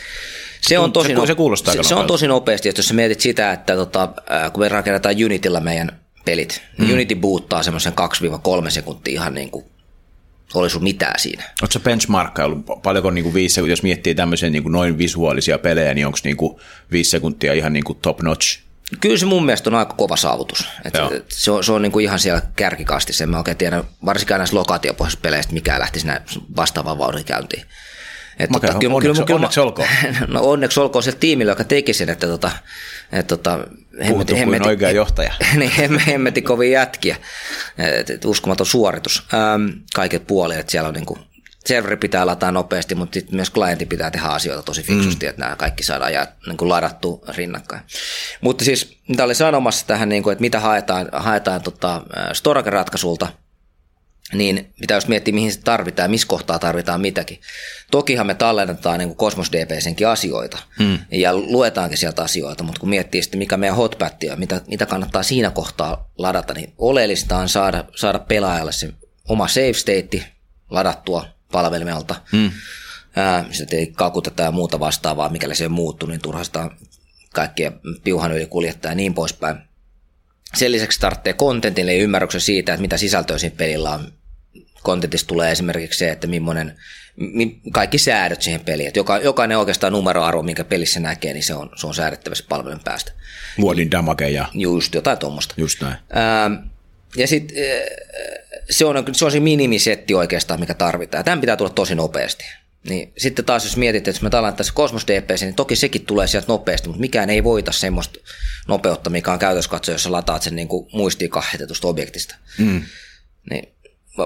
Se on tosi, se, se, kuulostaa se, se on tosi nopeasti, jos sä mietit sitä, että tota, kun me rakennetaan Unitilla meidän pelit. Mm. Unity boottaa semmoisen 2-3 sekuntia ihan niin kuin oli sun mitään siinä. Oletko benchmarkkailu, paljonko niin kuin viisi sekuntia, jos miettii tämmöisiä niin kuin noin visuaalisia pelejä, niin onko niin kuin viisi sekuntia ihan niin kuin top notch? Kyllä se mun mielestä on aika kova saavutus. Et, et se on, se on niin kuin ihan siellä kärkikastissa. En mä oikein tiedä, varsinkaan näissä lokaatiopohjaisissa peleissä, mikä lähtisi näin vastaavaan vauhdin käyntiin. Että tota, kyllä, onneksi, kyllä, onneksi olkoon. No onneksi olkoon se tiimille, joka teki sen, että tota, et, tota, hemmeti, hemmeti, oikea johtaja. niin, hemmeti kovin jätkiä. Et, et, uskomaton suoritus ähm, kaiket puolet, että siellä on niin kuin, serveri pitää lataa nopeasti, mutta sitten myös klientti pitää tehdä asioita tosi fiksusti, mm. että nämä kaikki saadaan jää, niin kuin ladattua rinnakkain. Mutta siis, mitä olin sanomassa tähän, niin kuin, että mitä haetaan, haetaan tota, Storage-ratkaisulta – niin pitää just miettiä, mihin se tarvitaan ja missä kohtaa tarvitaan mitäkin. Tokihan me tallennetaan niin Cosmos DBsenkin asioita hmm. ja luetaankin sieltä asioita, mutta kun miettii sitten, mikä meidän hotpatti on, mitä, mitä kannattaa siinä kohtaa ladata, niin oleellista on saada, saada pelaajalle se oma save state ladattua palvelimelta. Hmm. Ää, sitten ei kakuteta ja muuta vastaavaa, mikäli se ei muuttu, niin turhasta kaikkia piuhan yli kuljettaa ja niin poispäin. Sen lisäksi tarvitsee kontentille ymmärryksen siitä, että mitä sisältöä siinä pelillä on, kontentista tulee esimerkiksi se, että millainen, kaikki säädöt siihen peliin. Että joka, jokainen oikeastaan numeroarvo, minkä pelissä näkee, niin se on, se on säädettävissä palvelun päästä. Luodin damage ja... Just, jotain tuommoista. Just näin. Ähm, ja sitten se on, se on se minimisetti oikeastaan, mikä tarvitaan. Tämän pitää tulla tosi nopeasti. Niin sitten taas jos mietit, että jos me talaan tässä Cosmos DPC, niin toki sekin tulee sieltä nopeasti, mutta mikään ei voita semmoista nopeutta, mikä on käytöskatso, jos lataat sen niin kuin muistiin kahdetetusta objektista. Mm. Niin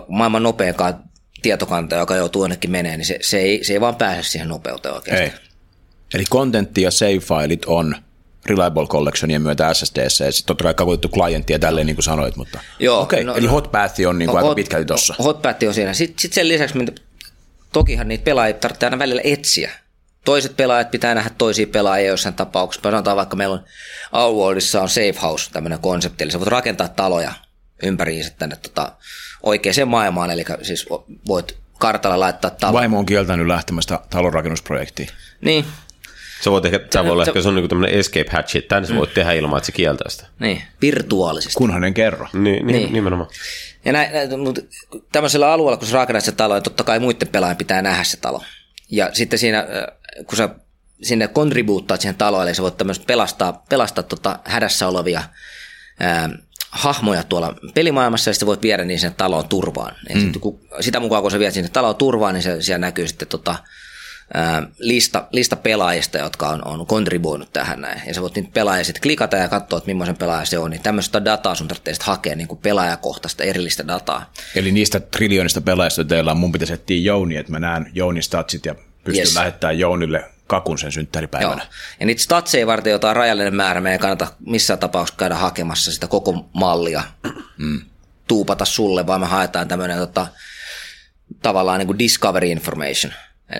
maailman nopeakaan tietokanta, joka joutuu jonnekin menee, niin se, se, ei, se ei vaan pääse siihen nopeuteen oikeasti. Ei. Eli kontentti ja save-failit on Reliable Collectionien myötä SSD, ja sitten totta kai kakutettu klientti ja tälleen niin kuin sanoit, mutta Joo, okay. no, eli Hotpath on niin kuin hot, aika pitkälti tuossa. Hotpath on siinä. Sitten, sitten sen lisäksi, tokihan niitä pelaajia tarvitsee aina välillä etsiä. Toiset pelaajat pitää nähdä toisia pelaajia jossain tapauksessa. Sanotaan vaikka meillä on Outworldissa on Safe House, tämmöinen konsepti, eli sä voit rakentaa taloja ympäriinsä tänne tota, oikeaan maailmaan, eli siis voit kartalla laittaa talo. Vaimo on kieltänyt lähtemästä talonrakennusprojektiin. Niin. Sä voit ehkä, sä voi ehkä se on niin tämmöinen escape hatch, että tänne sä voit mm. tehdä ilman, että se kieltää sitä. Niin, virtuaalisesti. Kunhan en kerro. Niin, niin, niin. nimenomaan. Ja näin, mutta tämmöisellä alueella, kun sä rakennat se talo, niin totta kai muiden pelaajien pitää nähdä se talo. Ja sitten siinä, kun sä sinne kontribuuttaat siihen taloon, eli sä voit pelastaa, pelastaa tota hädässä olevia ää, hahmoja tuolla pelimaailmassa ja sitten voit viedä niin sinne taloon turvaan. Ja mm. sitten, kun, sitä mukaan kun sä viet sinne taloon turvaan, niin se, siellä näkyy sitten tota, lista, lista pelaajista, jotka on, on kontribuoinut tähän näin. Ja sä voit niitä pelaajia sitten klikata ja katsoa, että millaisen pelaaja se on. Niin tämmöistä dataa sun tarvitsee hakea niin kuin pelaajakohtaista erillistä dataa. Eli niistä triljoonista pelaajista teillä on, mun pitäisi etsiä Jouni, että mä näen Jounin statsit ja pystyn yes. lähettämään Jounille kakun sen synttäripäivänä. Joo. Ja niitä statseja varten, jota on rajallinen määrä, meidän kannata missään tapauksessa käydä hakemassa sitä koko mallia, mm. tuupata sulle, vaan me haetaan tämmöinen tota, tavallaan niin kuin discovery information.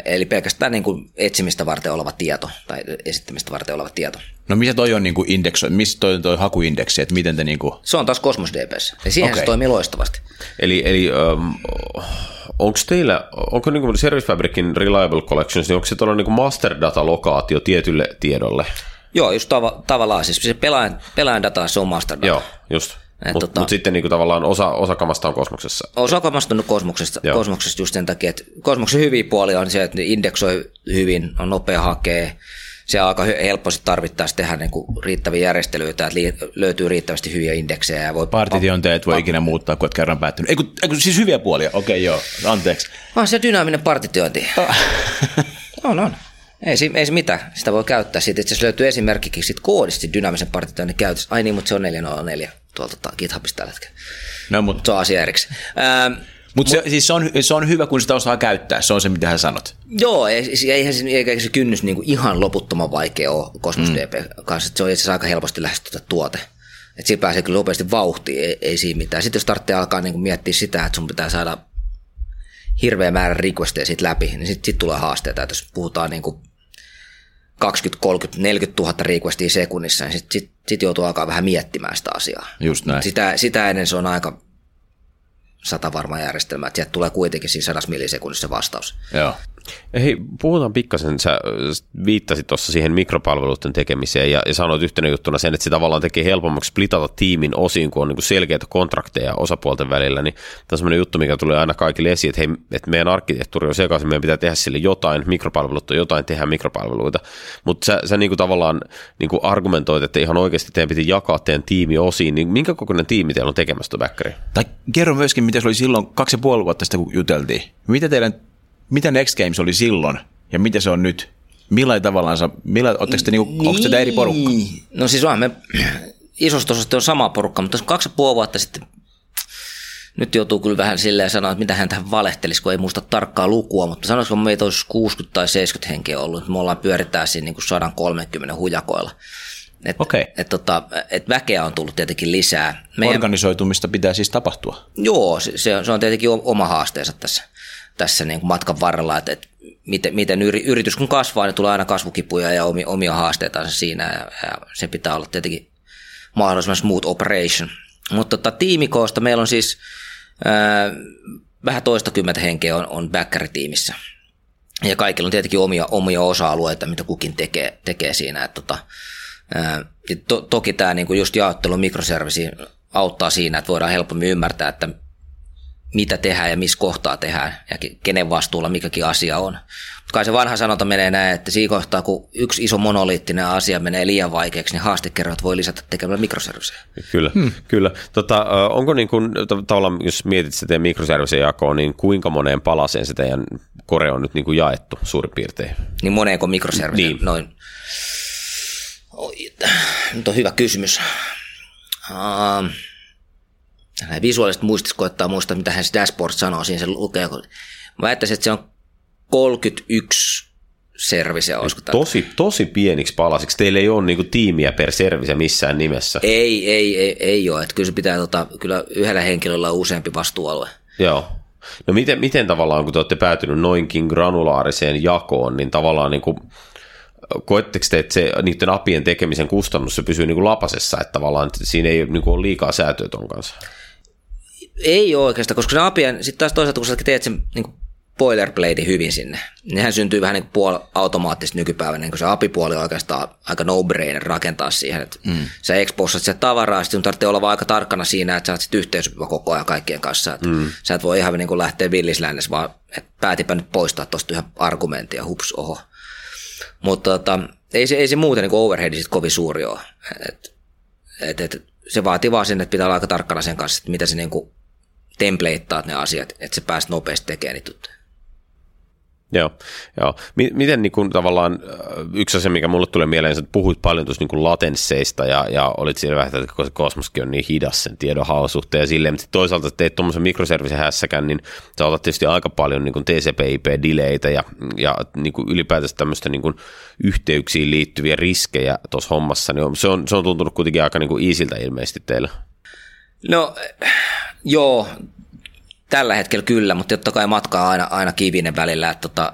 Eli pelkästään niin kuin etsimistä varten oleva tieto tai esittämistä varten oleva tieto. No missä toi on niin kuin indeksoi, missä toi on toi hakuindeksi, että miten te niin kuin... Se on taas Cosmos DBssä. Ja siihen okay. se toimii loistavasti. Eli, eli um, onko teillä, onko niin Service Fabricin Reliable Collections, niin onko se tuolla niin master data lokaatio tietylle tiedolle? Joo, just tava, tavallaan. Siis se pelaajan, pelaajan data, se on master data. Joo, just. Et Mutta tota- mut sitten niin kuin tavallaan osa, osa kamasta on kosmoksessa. Osa komastunut kosmoksesta, Joo. kosmoksesta just sen takia, että kosmoksen hyviä puolia on se, että ne indeksoi hyvin, on nopea hakea, se on aika helppo sitten tarvittaessa tehdä niinku riittäviä järjestelyitä, että li- löytyy riittävästi hyviä indeksejä ja voi Partitionteet et voi ikinä muuttaa, kun olet kerran päättynyt. Ei kun, ei kun siis hyviä puolia, okei joo, anteeksi. On se dynaaminen partitiointi. on, on. Ei, si- ei se mitään, sitä voi käyttää. Siitä itse asiassa löytyy esimerkkikin siitä koodista dynaamisen partitioinnin käytössä. Ai niin, mutta se on 404 tuolta tota, GitHubista tällä hetkellä. No mutta Se on asia erikseen. Ähm, mut se, siis se, on, se on hyvä, kun sitä osaa käyttää, se on se, mitä hän sanot. Joo, ei- se- eihän se, eikä se kynnys niin kuin ihan loputtoman vaikea ole Cosmos mm. DP kanssa. Se on itse asiassa aika helposti lähestytä tuote. Että siinä pääsee kyllä nopeasti vauhtiin, ei, ei siinä mitään. Sitten jos tarvitsee alkaa niin kuin miettiä sitä, että sun pitää saada hirveä määrä requesteja siitä läpi, niin sitten sit tulee haasteita. Että jos puhutaan niin kuin 20, 30, 40 000 requestia sekunnissa, niin sitten sit, sit joutuu alkaa vähän miettimään sitä asiaa. Just näin. Sitä, sitä ennen se on aika satavarma järjestelmä, että sieltä tulee kuitenkin siinä sadassa millisekunnissa vastaus. Joo. Hei, puhutaan pikkasen, sä viittasit tuossa siihen mikropalveluiden tekemiseen ja, ja sanoit yhtenä juttuna sen, että se tavallaan tekee helpommaksi splitata tiimin osiin, kun on niin selkeitä kontrakteja osapuolten välillä, niin tämä on semmoinen juttu, mikä tulee aina kaikille esiin, että, hei, että meidän arkkitehtuuri on sekaisin, meidän pitää tehdä sille jotain, mikropalvelut on jotain, tehdä mikropalveluita, mutta sä, sä niin kuin tavallaan niin kuin argumentoit, että ihan oikeasti teidän piti jakaa teidän tiimi osiin, niin minkä kokoinen tiimi teillä on tekemässä tuo? Tai kerro myöskin, mitä se oli silloin kaksi ja puoli vuotta sitten, kun juteltiin. Mitä teidän, mitä Next Games oli silloin ja mitä se on nyt? Millä tavallaan, millä, ootteko te, niinku, onko tätä eri porukka? No siis on me isosta osasta on sama porukka, mutta kaksi ja puoli vuotta sitten nyt joutuu kyllä vähän silleen sanoa, että mitä hän tähän valehtelisi, kun ei muista tarkkaa lukua, mutta sanoisiko meitä olisi 60 tai 70 henkeä ollut, me ollaan pyöritään siinä niin kuin 130 hujakoilla. Et, Okei. et, tota, et väkeä on tullut tietenkin lisää. Meidän, Organisoitumista pitää siis tapahtua. Joo, se, se on- se on tietenkin oma haasteensa tässä, tässä niin kuin matkan varrella, että, että miten, miten yri, yritys kun kasvaa, niin tulee aina kasvukipuja ja omia, omia haasteitaan siinä ja, ja se pitää olla tietenkin mahdollisimman smooth operation. Mutta tota, tiimikoosta meillä on siis ää, vähän toista kymmentä henkeä on, on backeri-tiimissä. Ja kaikilla on tietenkin omia, omia osa-alueita, mitä kukin tekee, tekee siinä. Että tota, ää, to, toki tämä niinku just jaottelu mikroservisi auttaa siinä, että voidaan helpommin ymmärtää, että mitä tehdään ja missä kohtaa tehdään ja ke- kenen vastuulla mikäkin asia on. Mutta kai se vanha sanonta menee näin, että siinä kohtaa, kun yksi iso monoliittinen asia menee liian vaikeaksi, niin haastekerrat voi lisätä tekemällä mikroservisejä. Kyllä, hmm. kyllä. Tota, onko niin kuin, tavallaan, jos mietit sitä mikroservisen jakoa, niin kuinka moneen palaseen se teidän kore on nyt niin kuin jaettu suurin piirtein? Niin moneenko mikroservisi? Niin. Noin. Oi, nyt on hyvä kysymys. Uh, visuaalisesti muistis koettaa muistaa, mitä hän dashboard sanoo, siinä se lukee. Mä väittäisin, että se on 31 servise, olisiko tämä? Tosi, tosi pieniksi palasiksi. Teillä ei ole niin kuin tiimiä per servise missään nimessä. Ei, ei, ei, ei ole. Että kyllä se pitää, tota, kyllä yhdellä henkilöllä on useampi vastuualue. Joo. No miten, miten tavallaan, kun te olette päätynyt noinkin granulaariseen jakoon, niin tavallaan niin kuin, koetteko te, että se, niiden apien tekemisen kustannus se pysyy niin kuin lapasessa, että tavallaan että siinä ei niin kuin ole liikaa säätöä ton kanssa? Ei ole oikeastaan, koska se apien, sitten taas toisaalta kun sä teet sen niin boilerplate hyvin sinne, nehän syntyy vähän niin puol automaattisesti nykypäivänä, niin kun se apipuoli on oikeastaan aika no-brainer rakentaa siihen, että mm. sä exposat sitä tavaraa, sitten tarvitsee olla aika tarkkana siinä, että sä oot sit yhteensopiva koko ajan kaikkien kanssa, että mm. sä et voi ihan niin kuin lähteä villislännessä, vaan että päätipä nyt poistaa tuosta yhden argumentin ja hups, oho. Mutta tota, ei, se, ei se muuten niin overheadi sit kovin suuri ole. Et, et, et, se vaatii vaan sen, että pitää olla aika tarkkana sen kanssa, että mitä se niin kuin templateaat ne asiat, että se pääset nopeasti tekemään niitä. Joo, joo. Miten niin kuin, tavallaan äh, yksi asia, mikä mulle tulee mieleen, että puhuit paljon tuossa niin latensseista ja, ja olit siinä vähän, että kosmoskin on niin hidas sen tiedon suhteen ja silleen, mutta toisaalta teet tuommoisen mikroservisen hässäkän, niin sä otat tietysti aika paljon niin kuin TCP/IP-dileitä ja, ja niin kuin ylipäätänsä tämmöistä niin kuin yhteyksiin liittyviä riskejä tuossa hommassa, niin se, on, se on tuntunut kuitenkin aika niin kuin easiltä ilmeisesti teillä. No joo, tällä hetkellä kyllä, mutta totta kai matka on aina, aina kivinen välillä. Että tota,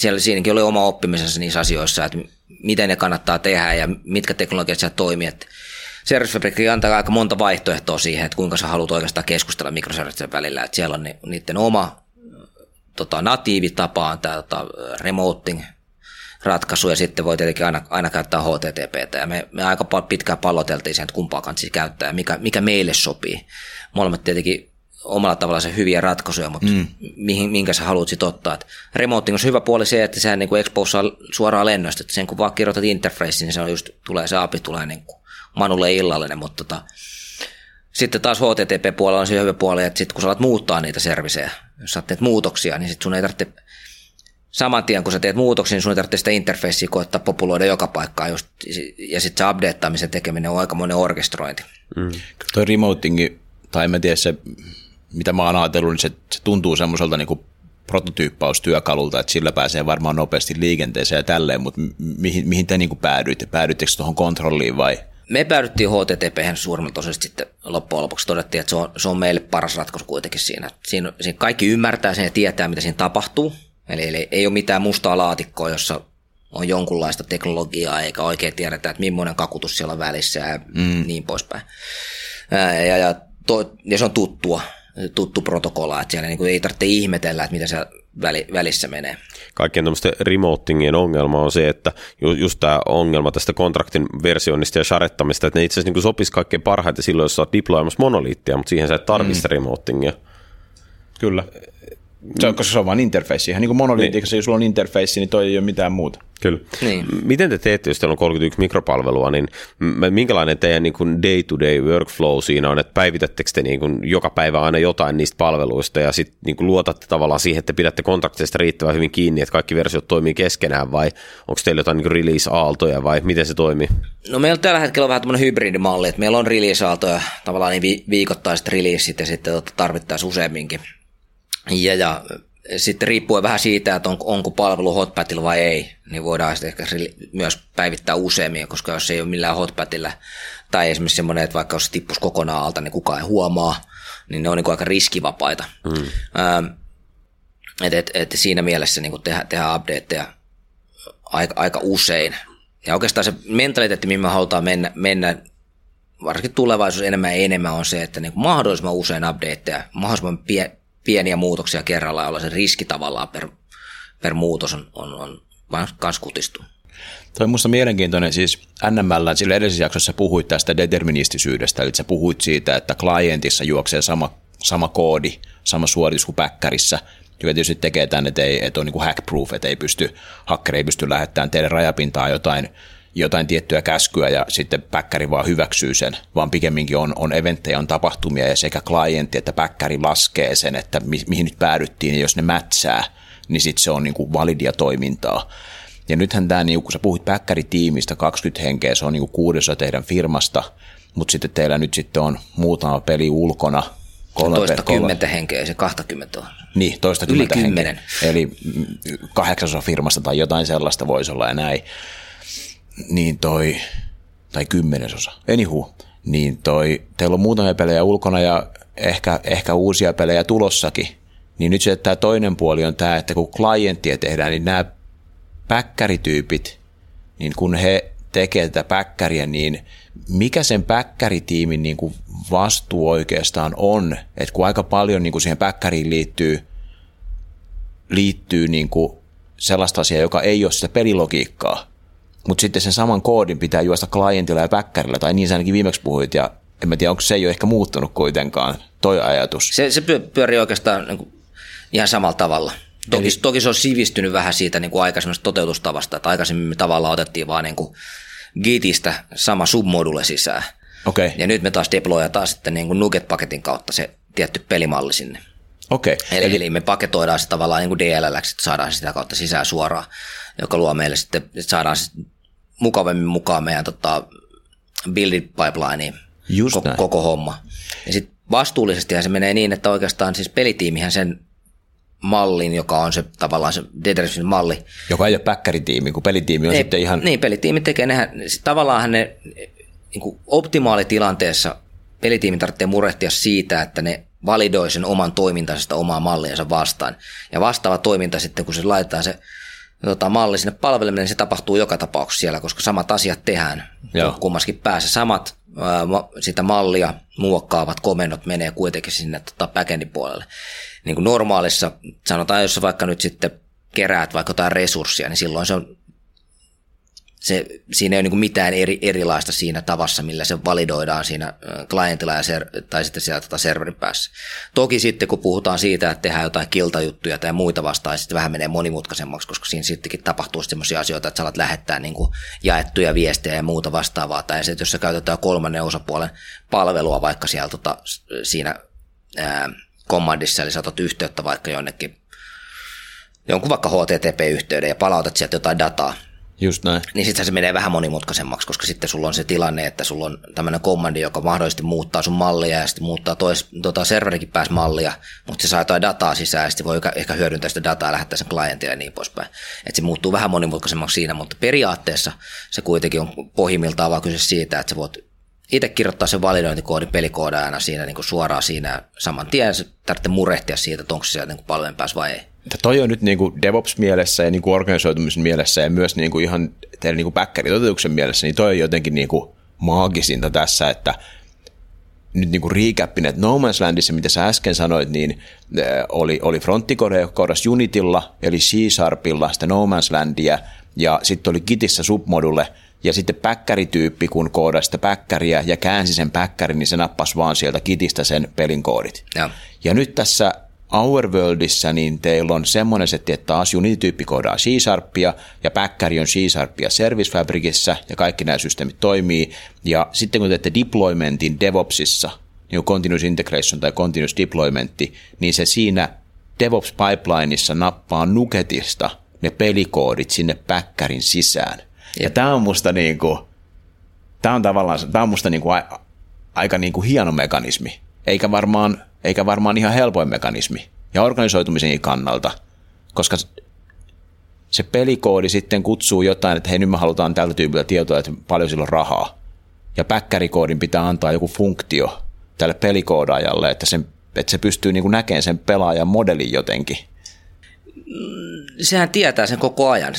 siellä siinäkin oli oma oppimisensa niissä asioissa, että miten ne kannattaa tehdä ja mitkä teknologiat siellä toimii. Että Service antaa aika monta vaihtoehtoa siihen, että kuinka sä haluat oikeastaan keskustella mikroservicen välillä. Että siellä on ni, niiden oma tota, natiivitapa tämä tota, remoting ratkaisu ja sitten voi tietenkin aina, aina käyttää HTTPtä ja me, me aika pitkään palloteltiin sen, että kumpaa kansi käyttää ja mikä, mikä meille sopii. Molemmat tietenkin omalla tavallaan se hyviä ratkaisuja, mutta mm. mihin, minkä sä haluat sitten ottaa. Et remoting on hyvä puoli se, että sehän niin exposaa suoraan lennosta, että sen kun vaan kirjoitat interface, niin se on just, tulee, se API tulee niin kuin Manulle illallinen, mutta tota, sitten taas HTTP-puolella on se hyvä puoli, että sitten kun sä alat muuttaa niitä servisejä, jos sä teet muutoksia, niin sitten sun ei tarvitse saman tien, kun sä teet muutoksia, niin sun ei tarvitse sitä interfacea koettaa populoida joka paikkaan, just, ja sitten se updateamisen tekeminen on aikamoinen orkestrointi. Mm. Tuo remotingi, tai en mä tiedä se, mitä mä oon ajatellut, niin se, se tuntuu semmoiselta niin prototyyppaustyökalulta, että sillä pääsee varmaan nopeasti liikenteeseen ja tälleen, mutta mihin, mihin te niin päädyitte? Päädyittekö tuohon kontrolliin vai? Me päädyttiin HTTP suurimmalta osasta sitten loppujen lopuksi todettiin, että se on, se on meille paras ratkaisu kuitenkin siinä. siinä. Siinä kaikki ymmärtää sen ja tietää, mitä siinä tapahtuu. Eli, eli ei ole mitään mustaa laatikkoa, jossa on jonkunlaista teknologiaa, eikä oikein tiedetä, että millainen kakutus siellä on välissä ja mm. niin poispäin. Ja, ja, ja, to, ja se on tuttua tuttu protokolla, että siellä niin ei tarvitse ihmetellä, että mitä se väli, välissä menee. Kaikkien tämmöisten remotingien ongelma on se, että ju, just tämä ongelma tästä kontraktin versioinnista ja sharettamista, että ne itse asiassa niin sopisi kaikkein parhaiten silloin, jos sä oot deploymassa monoliittia, mutta siihen sä et tarvitse mm. remotingia. Kyllä. Se on, koska se on vain interface. Ihan niin kuin monoliitikossa, niin. jos sulla on interface, niin toi ei ole mitään muuta. Kyllä. Niin. Miten te teette, jos teillä on 31 mikropalvelua, niin minkälainen teidän niin kuin day-to-day workflow siinä on, että päivitättekö te niin kuin joka päivä aina jotain niistä palveluista ja sitten niin kuin luotatte tavallaan siihen, että pidätte kontakteista riittävän hyvin kiinni, että kaikki versiot toimii keskenään vai onko teillä jotain niin release-aaltoja vai miten se toimii? No meillä tällä hetkellä on vähän tämmöinen hybridimalli, että meillä on release-aaltoja, tavallaan niin viikoittaiset releaseit ja sitten tarvittaisiin useamminkin ja, ja sitten riippuen vähän siitä, että on, onko palvelu hotpatilla vai ei, niin voidaan sitten ehkä myös päivittää useammin, koska jos ei ole millään hotpatilla, tai esimerkiksi semmoinen, että vaikka jos se tippuisi kokonaan alta, niin kukaan ei huomaa, niin ne on niin aika riskivapaita. Mm. Ähm, et, et, et siinä mielessä niin tehdä, tehdä updateja aika, aika usein. Ja oikeastaan se mentaliteetti, mihin me halutaan mennä, mennä varsinkin tulevaisuus enemmän ja enemmän on se, että niin mahdollisimman usein updateja, mahdollisimman pie, pieniä muutoksia kerrallaan, jolla se riski tavallaan per, per muutos on, on, on kans kutistunut. Tuo on minusta mielenkiintoinen, siis NML, sillä edellisessä jaksossa puhuit tästä deterministisyydestä, eli sä puhuit siitä, että klientissa juoksee sama, sama koodi, sama suoritus kuin päkkärissä, joka tietysti tekee tämän, että, ei, että on niin hack-proof, että ei pysty, hakkeri ei pysty lähettämään teidän rajapintaan jotain jotain tiettyä käskyä ja sitten päkkäri vaan hyväksyy sen, vaan pikemminkin on, on eventtejä, on tapahtumia ja sekä klientti että päkkäri laskee sen, että mi, mihin nyt päädyttiin ja jos ne mätsää, niin sitten se on niin kuin validia toimintaa. Ja nythän tämä, niin kun sä puhuit päkkäritiimistä, 20 henkeä, se on niin kuudessa teidän firmasta, mutta sitten teillä nyt sitten on muutama peli ulkona, kolme toista kymmentä henkeä, se 20 on. Niin, toista kymmentä henkeä. Eli kahdeksasosa firmasta tai jotain sellaista voisi olla ja näin niin toi, tai kymmenesosa, anywho, niin toi, teillä on muutamia pelejä ulkona ja ehkä, ehkä uusia pelejä tulossakin, niin nyt se tämä toinen puoli on tämä, että kun klienttia tehdään, niin nämä päkkärityypit, niin kun he tekevät tätä päkkäriä, niin mikä sen päkkäritiimin niin kuin vastuu oikeastaan on, että kun aika paljon niin kuin siihen päkkäriin liittyy, liittyy niin kuin sellaista asiaa, joka ei ole sitä pelilogiikkaa, mutta sitten sen saman koodin pitää juosta klientilla ja päkkärillä, tai niin sä ainakin viimeksi puhuit, ja en mä tiedä, onko se ei ole ehkä muuttunut kuitenkaan, toi ajatus. Se, se pyörii oikeastaan niin kuin ihan samalla tavalla. Toki, Eli... toki se on sivistynyt vähän siitä niin kuin aikaisemmasta toteutustavasta, että aikaisemmin me tavallaan otettiin vaan niin kuin Gitistä sama submodule sisään. Okay. Ja nyt me taas deployataan sitten niin kuin Nugget-paketin kautta se tietty pelimalli sinne. Okay. Eli, eli, eli me paketoidaan se tavallaan niin DLL, että saadaan sitä kautta sisään suoraan, joka luo meille sitten, että saadaan mukavemmin mukaan meidän tota, build pipelineen koko, koko homma. Ja sitten vastuullisesti se menee niin, että oikeastaan siis pelitiimihän sen mallin, joka on se tavallaan se determinismin malli. Joka ei ole päkkäritiimi, kun pelitiimi on ei, sitten ihan... Niin, pelitiimi tekee nehän, tavallaan ne niin kuin optimaalitilanteessa pelitiimi tarvitsee murehtia siitä, että ne validoi sen oman toimintansa omaa malliansa vastaan. Ja vastaava toiminta sitten, kun se laitetaan se tota, malli sinne palvelimelle, niin se tapahtuu joka tapauksessa siellä, koska samat asiat tehdään Joo. kummaskin päässä. Samat ää, sitä mallia muokkaavat komennot menee kuitenkin sinne tota, backendin puolelle. Niin kuin normaalissa, sanotaan, jos vaikka nyt sitten keräät vaikka jotain resurssia, niin silloin se on se, siinä ei ole niin mitään eri, erilaista siinä tavassa, millä se validoidaan siinä klientilla ja ser, tai sitten siellä tota serverin päässä. Toki sitten kun puhutaan siitä, että tehdään jotain kiltajuttuja tai muita vastaan, sitten vähän menee monimutkaisemmaksi, koska siinä sittenkin tapahtuu sellaisia asioita, että sä alat lähettää niin jaettuja viestejä ja muuta vastaavaa. Tai sitten jos sä käytetään kolmannen osapuolen palvelua vaikka siellä tota, siinä ää, kommandissa, eli saatat yhteyttä vaikka jonnekin jonkun vaikka HTTP-yhteyden ja palautat sieltä jotain dataa, Just näin. Niin sitten se menee vähän monimutkaisemmaksi, koska sitten sulla on se tilanne, että sulla on tämmöinen kommandi, joka mahdollisesti muuttaa sun mallia ja sitten muuttaa tois, tota serverikin pääs mallia, mutta se saa jotain dataa sisään ja sitten voi ehkä hyödyntää sitä dataa ja lähettää sen klientille ja niin poispäin. Että se muuttuu vähän monimutkaisemmaksi siinä, mutta periaatteessa se kuitenkin on pohjimmiltaan vaan kyse siitä, että sä voit itse kirjoittaa sen validointikoodin pelikoodajana siinä niin kuin suoraan siinä saman tien, se tarvitsee murehtia siitä, että onko se sieltä niin palvelun päässä vai ei. Toi on nyt niin kuin DevOps-mielessä ja niin kuin organisoitumisen mielessä ja myös niin kuin ihan teidän niin backeri-toteutuksen mielessä, niin toi on jotenkin niin kuin maagisinta tässä, että nyt niin kuin recappin, että No Man's Landissa, mitä sä äsken sanoit, niin oli, oli fronttikoode, joka koodasi Unitilla, eli C-Sharpilla sitä No Man's Landia, ja sitten oli Gitissä submodulle, ja sitten päkkärityyppi, kun koodasi sitä päkkäriä ja käänsi sen päkkärin, niin se nappasi vaan sieltä kitistä sen pelin koodit. Ja, ja nyt tässä Our Worldissa niin teillä on semmoinen setti, että taas Unity-tyyppi koodaa C-Sharpia ja päkkäri on C-Sharpia Service Fabricissa ja kaikki nämä systeemit toimii. Ja sitten kun teette deploymentin DevOpsissa, niin Continuous Integration tai Continuous Deploymentti, niin se siinä DevOps Pipelineissa nappaa Nuketista ne pelikoodit sinne päkkärin sisään. Ja tämä on musta niin kuin, tämä on tavallaan, tämä on musta niin kuin a, aika niin kuin hieno mekanismi, eikä varmaan, eikä varmaan ihan helpoin mekanismi ja organisoitumisen kannalta, koska se pelikoodi sitten kutsuu jotain, että hei nyt me halutaan tältä tyypiltä tietoa, että paljon sillä on rahaa. Ja päkkärikoodin pitää antaa joku funktio tälle pelikoodajalle, että, sen, että se pystyy niin kuin näkemään sen pelaajan modelin jotenkin sehän tietää sen koko ajan.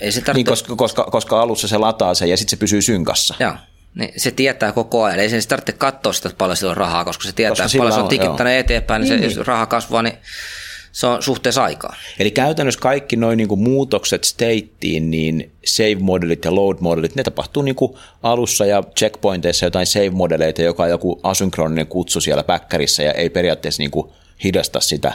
Ei se tarvitse... niin, koska, koska, koska alussa se lataa sen ja sitten se pysyy synkassa. Joo. Niin se tietää koko ajan. Ei se tarvitse katsoa sitä, että paljon sillä on rahaa, koska se tietää, koska että paljon se on tikittänyt eteenpäin, niin, niin, se, niin. jos raha kasvaa, niin se on suhteessa aikaa. Eli käytännössä kaikki noin niin muutokset stateen, niin save-modelit ja load-modelit, ne tapahtuu niin alussa ja checkpointeissa jotain save-modeleita, joka on joku asynkroninen kutsu siellä päkkärissä ja ei periaatteessa niin hidasta sitä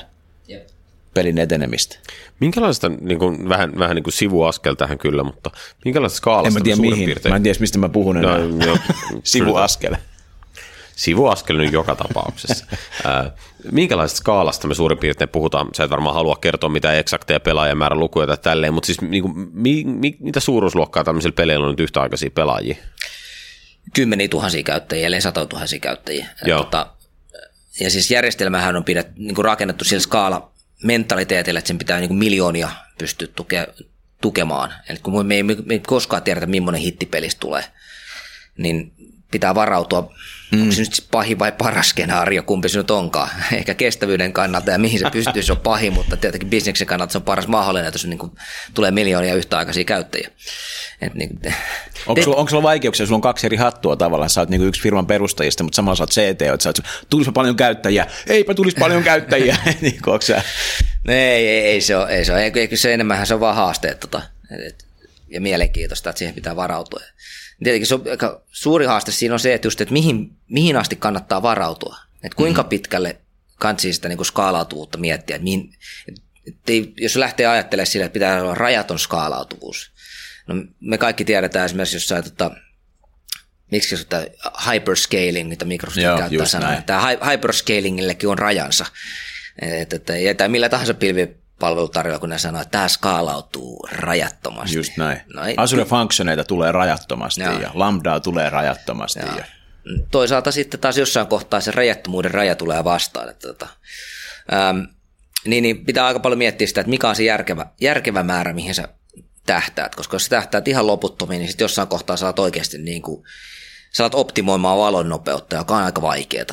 pelin etenemistä. Minkälaista, niin kuin, vähän, vähän niin kuin sivuaskel tähän kyllä, mutta minkälaista skaalasta en mä tiedä mihin, piirtein? mä en tiedä mistä mä puhun enää. No, jo, sivuaskel. Sivuaskel nyt joka tapauksessa. minkälaisesta skaalasta me suurin piirtein puhutaan? Sä et varmaan halua kertoa mitä eksakteja pelaajamäärä lukuja tai tälleen, mutta siis niin kuin, mi, mi, mitä suuruusluokkaa tämmöisillä peleillä on nyt yhtäaikaisia pelaajia? Kymmeniä tuhansia käyttäjiä, eli satoja tuhansia käyttäjiä. Joo. Tota, ja siis järjestelmähän on pidet, niin kuin rakennettu sillä skaala mentaliteetillä, että sen pitää niin kuin miljoonia pystyä tuke, tukemaan. Eli kun me ei, me ei koskaan tiedetä, millainen hittipelistä tulee, niin pitää varautua, mm. onko se nyt pahin vai paras skenaario, kumpi se nyt onkaan. Ehkä kestävyyden kannalta ja mihin se pystyy, se on pahin, mutta tietenkin bisneksen kannalta se on paras mahdollinen, että se niin kuin tulee miljoonia yhtäaikaisia käyttäjiä. Et niin, onko, sulla, onko sulla vaikeuksia, sulla on kaksi eri hattua tavallaan, sä oot niin yksi firman perustajista, mutta samalla sä oot CTO, että sä oot, tulisi paljon käyttäjiä, eipä tulisi paljon käyttäjiä, niin onko sä? No ei, ei, ei, se ole, ei se ole, ei, se enemmän se on vaan haasteet tota, et, ja mielenkiintoista, että siihen pitää varautua. Tietenkin se on, suuri haaste siinä on se, että, just, että mihin, mihin asti kannattaa varautua, että kuinka mm-hmm. pitkälle kansi sitä niin skaalautuvuutta miettiä, että mihin, että jos lähtee ajattelemaan sillä, että pitää olla rajaton skaalautuvuus, No, me kaikki tiedetään esimerkiksi jossain tota, miksi se tämä hyperscaling, mitä Microsoft Joo, käyttää sanaa. Tämä hyperscalingillekin on rajansa. Et, et, et, ja millä tahansa pilvipalvelutarjolla, kun ne sanoo, että tämä skaalautuu rajattomasti. Just näin. No, ei, Azure Functioneita tulee rajattomasti Joo. ja Lambdaa tulee rajattomasti. Ja. Toisaalta sitten taas jossain kohtaa se rajattomuuden raja tulee vastaan. Että, tota, äm, niin, niin pitää aika paljon miettiä sitä, että mikä on se järkevä, järkevä määrä, mihin sä tähtäät, koska jos sä tähtäät ihan loputtomiin, niin sitten jossain kohtaa saat oikeasti niin kuin, saat optimoimaan valon nopeutta, joka on aika vaikeaa.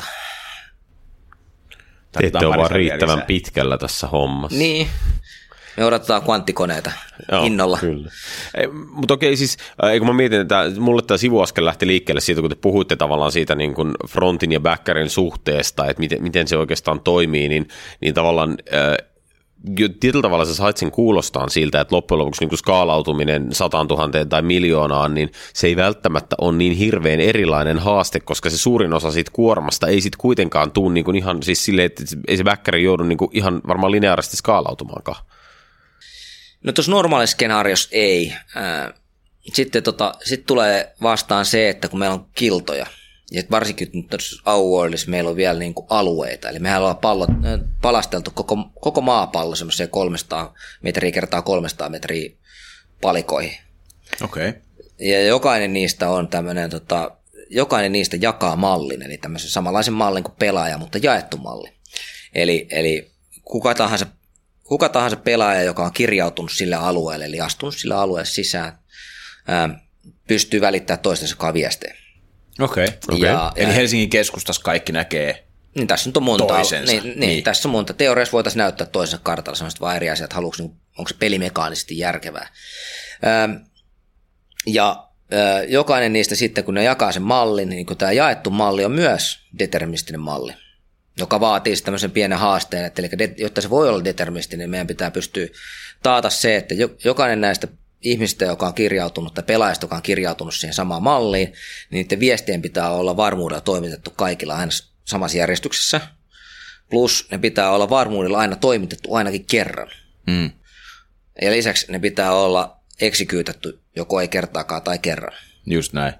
Te ette ole vaan riittävän lisää. pitkällä tässä hommassa. Niin. Me odotetaan kvanttikoneita innolla. Kyllä. Mutta okei, siis äh, eikö mä mietin, että mulle tämä sivuaskel lähti liikkeelle siitä, kun te puhuitte tavallaan siitä niin kuin frontin ja backerin suhteesta, että miten, miten se oikeastaan toimii, niin, niin tavallaan äh, tietyllä tavalla sä sait sen siltä, että loppujen lopuksi niin skaalautuminen sataan tuhanteen tai miljoonaan, niin se ei välttämättä ole niin hirveän erilainen haaste, koska se suurin osa siitä kuormasta ei sitten kuitenkaan tule niin kuin ihan siis silleen, että ei se backeri joudu niin kuin ihan varmaan lineaarisesti skaalautumaankaan. No tuossa normaalissa skenaariossa ei. Sitten tota, sit tulee vastaan se, että kun meillä on kiltoja, ja varsinkin nyt meillä on vielä niinku alueita, eli mehän ollaan pallot, ää, palasteltu koko, koko maapallo semmoiseen 300 metriä kertaa 300 metriä palikoihin. Okei. Okay. Ja jokainen niistä on tämmöinen, tota, jokainen niistä jakaa mallin, eli tämmöisen samanlaisen mallin kuin pelaaja, mutta jaettu malli. Eli, eli kuka, tahansa, kuka tahansa pelaaja, joka on kirjautunut sille alueelle, eli astunut sille alueelle sisään, ää, pystyy välittämään toistensa viestejä. Okei. Okay. Ja, Eli ja, Helsingin keskustassa kaikki näkee. niin tässä nyt on monta. toisensa. Niin, niin, Niin. tässä on monta. Teoriassa voitaisiin näyttää toisensa kartalla semmoista vaan eri asiat, haluatko, niin, onko se pelimekaanisesti järkevää. Öö, ja öö, jokainen niistä sitten, kun ne jakaa sen mallin, niin kun tämä jaettu malli on myös deterministinen malli, joka vaatii sitten tämmöisen pienen haasteen, että eli jotta se voi olla deterministinen, meidän pitää pystyä taata se, että jo- jokainen näistä ihmistä, joka on kirjautunut, tai pelaajista, joka on kirjautunut siihen samaan malliin, niin niiden viestien pitää olla varmuudella toimitettu kaikilla aina samassa järjestyksessä. Plus ne pitää olla varmuudella aina toimitettu ainakin kerran. Mm. Ja lisäksi ne pitää olla eksikyytetty joko ei kertaakaan tai kerran. Just näin.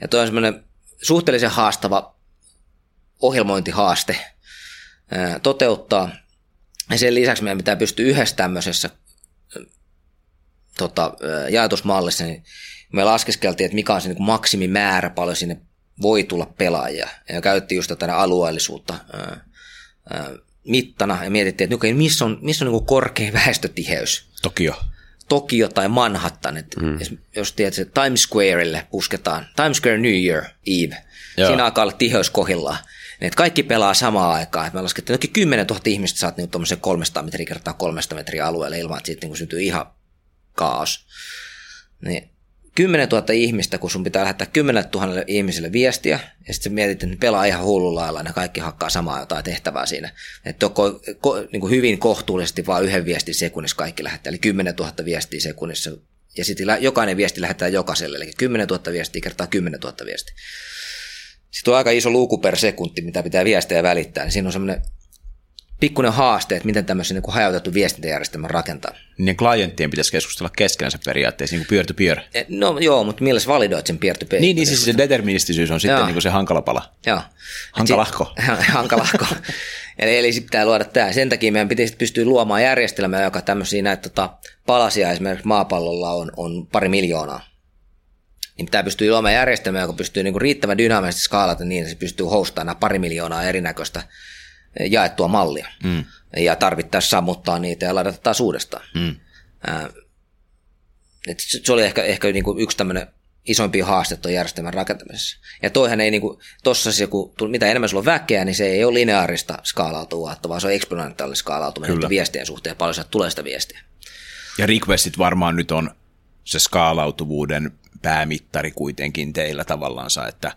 Ja toi on semmoinen suhteellisen haastava ohjelmointihaaste toteuttaa. Ja sen lisäksi meidän pitää pystyä yhdessä tämmöisessä tota, jaetusmallissa, niin me laskeskeltiin, että mikä on se niin maksimimäärä, paljon sinne voi tulla pelaajia. Ja käytettiin just tätä alueellisuutta ää, ää, mittana ja mietittiin, että okei, missä on, missä on niin korkein väestötiheys. Tokio. Tokio tai Manhattan, että mm. jos tiedät, että Times Squarelle pusketaan, Times Square New Year Eve, Joo. Siinä alkaa olla tiheys kohillaan. Niin, kaikki pelaa samaan aikaan. Että me laskettiin, että 10 000 ihmistä saat niin tuommoisen 300 metriä kertaa 300 metriä alueelle ilman, että siitä niin syntyy ihan kaos. Niin 10 000 ihmistä, kun sun pitää lähettää 10 000 ihmiselle viestiä, ja sitten mietit, että ne pelaa ihan hullulla lailla, ja ne kaikki hakkaa samaa jotain tehtävää siinä. Että ko, ko, niin hyvin kohtuullisesti vaan yhden viestin sekunnissa kaikki lähettää, eli 10 000 viestiä sekunnissa, ja sitten jokainen viesti lähetetään jokaiselle, eli 10 000 viestiä kertaa 10 000 viestiä. Sitten on aika iso luku per sekunti, mitä pitää viestejä välittää, niin siinä on semmoinen pikkuinen haaste, että miten tämmöisen niin kuin hajautettu viestintäjärjestelmä rakentaa. Niin klienttien pitäisi keskustella keskenänsä periaatteessa, niin kuin peer-to-peer. Eh, No joo, mutta millä sä validoit sen peer-to-peer? Niin, niin siis se deterministisyys on sitten Joo. niin kuin se hankala pala. Joo. Hankalahko. Si- Hankalahko. eli, eli sitten pitää luoda tämä. Sen takia meidän pitäisi pystyä luomaan järjestelmää, joka tämmöisiä näitä tota, palasia esimerkiksi maapallolla on, on pari miljoonaa. Niin pitää pystyä luomaan järjestelmää, joka pystyy niinku riittävän dynaamisesti skaalata niin, että se pystyy hostaamaan pari miljoonaa erinäköistä jaettua mallia. Mm. Ja tarvittaessa sammuttaa niitä ja ladata taas uudestaan. Mm. Ää, et se oli ehkä, ehkä niinku yksi tämmöinen isoimpia haaste tuon järjestelmän rakentamisessa. Ja toihan ei niinku, tossa se, kun tuli- mitä enemmän sulla on väkeä, niin se ei ole lineaarista skaalautua, vaan se on eksponentiaalinen skaalautuminen Kyllä. viestien suhteen, paljon sieltä tulee sitä viestiä. Ja requestit varmaan nyt on se skaalautuvuuden päämittari kuitenkin teillä tavallaansa, että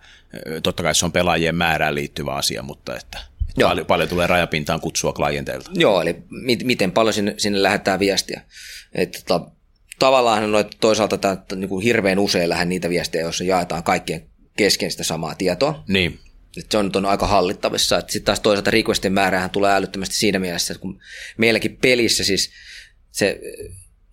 totta kai se on pelaajien määrään liittyvä asia, mutta että Joo. paljon, paljon tulee rajapintaan kutsua klienteilta. Joo, eli mit, miten paljon sinne, sinne lähettää viestiä. Et, tota, tavallaan noit, toisaalta tää, niin kuin hirveän usein lähden niitä viestejä, joissa jaetaan kaikkien kesken sitä samaa tietoa. Niin, Et se on on aika hallittavissa. Sitten taas toisaalta requestien määrähän tulee älyttömästi siinä mielessä, että kun meilläkin pelissä siis se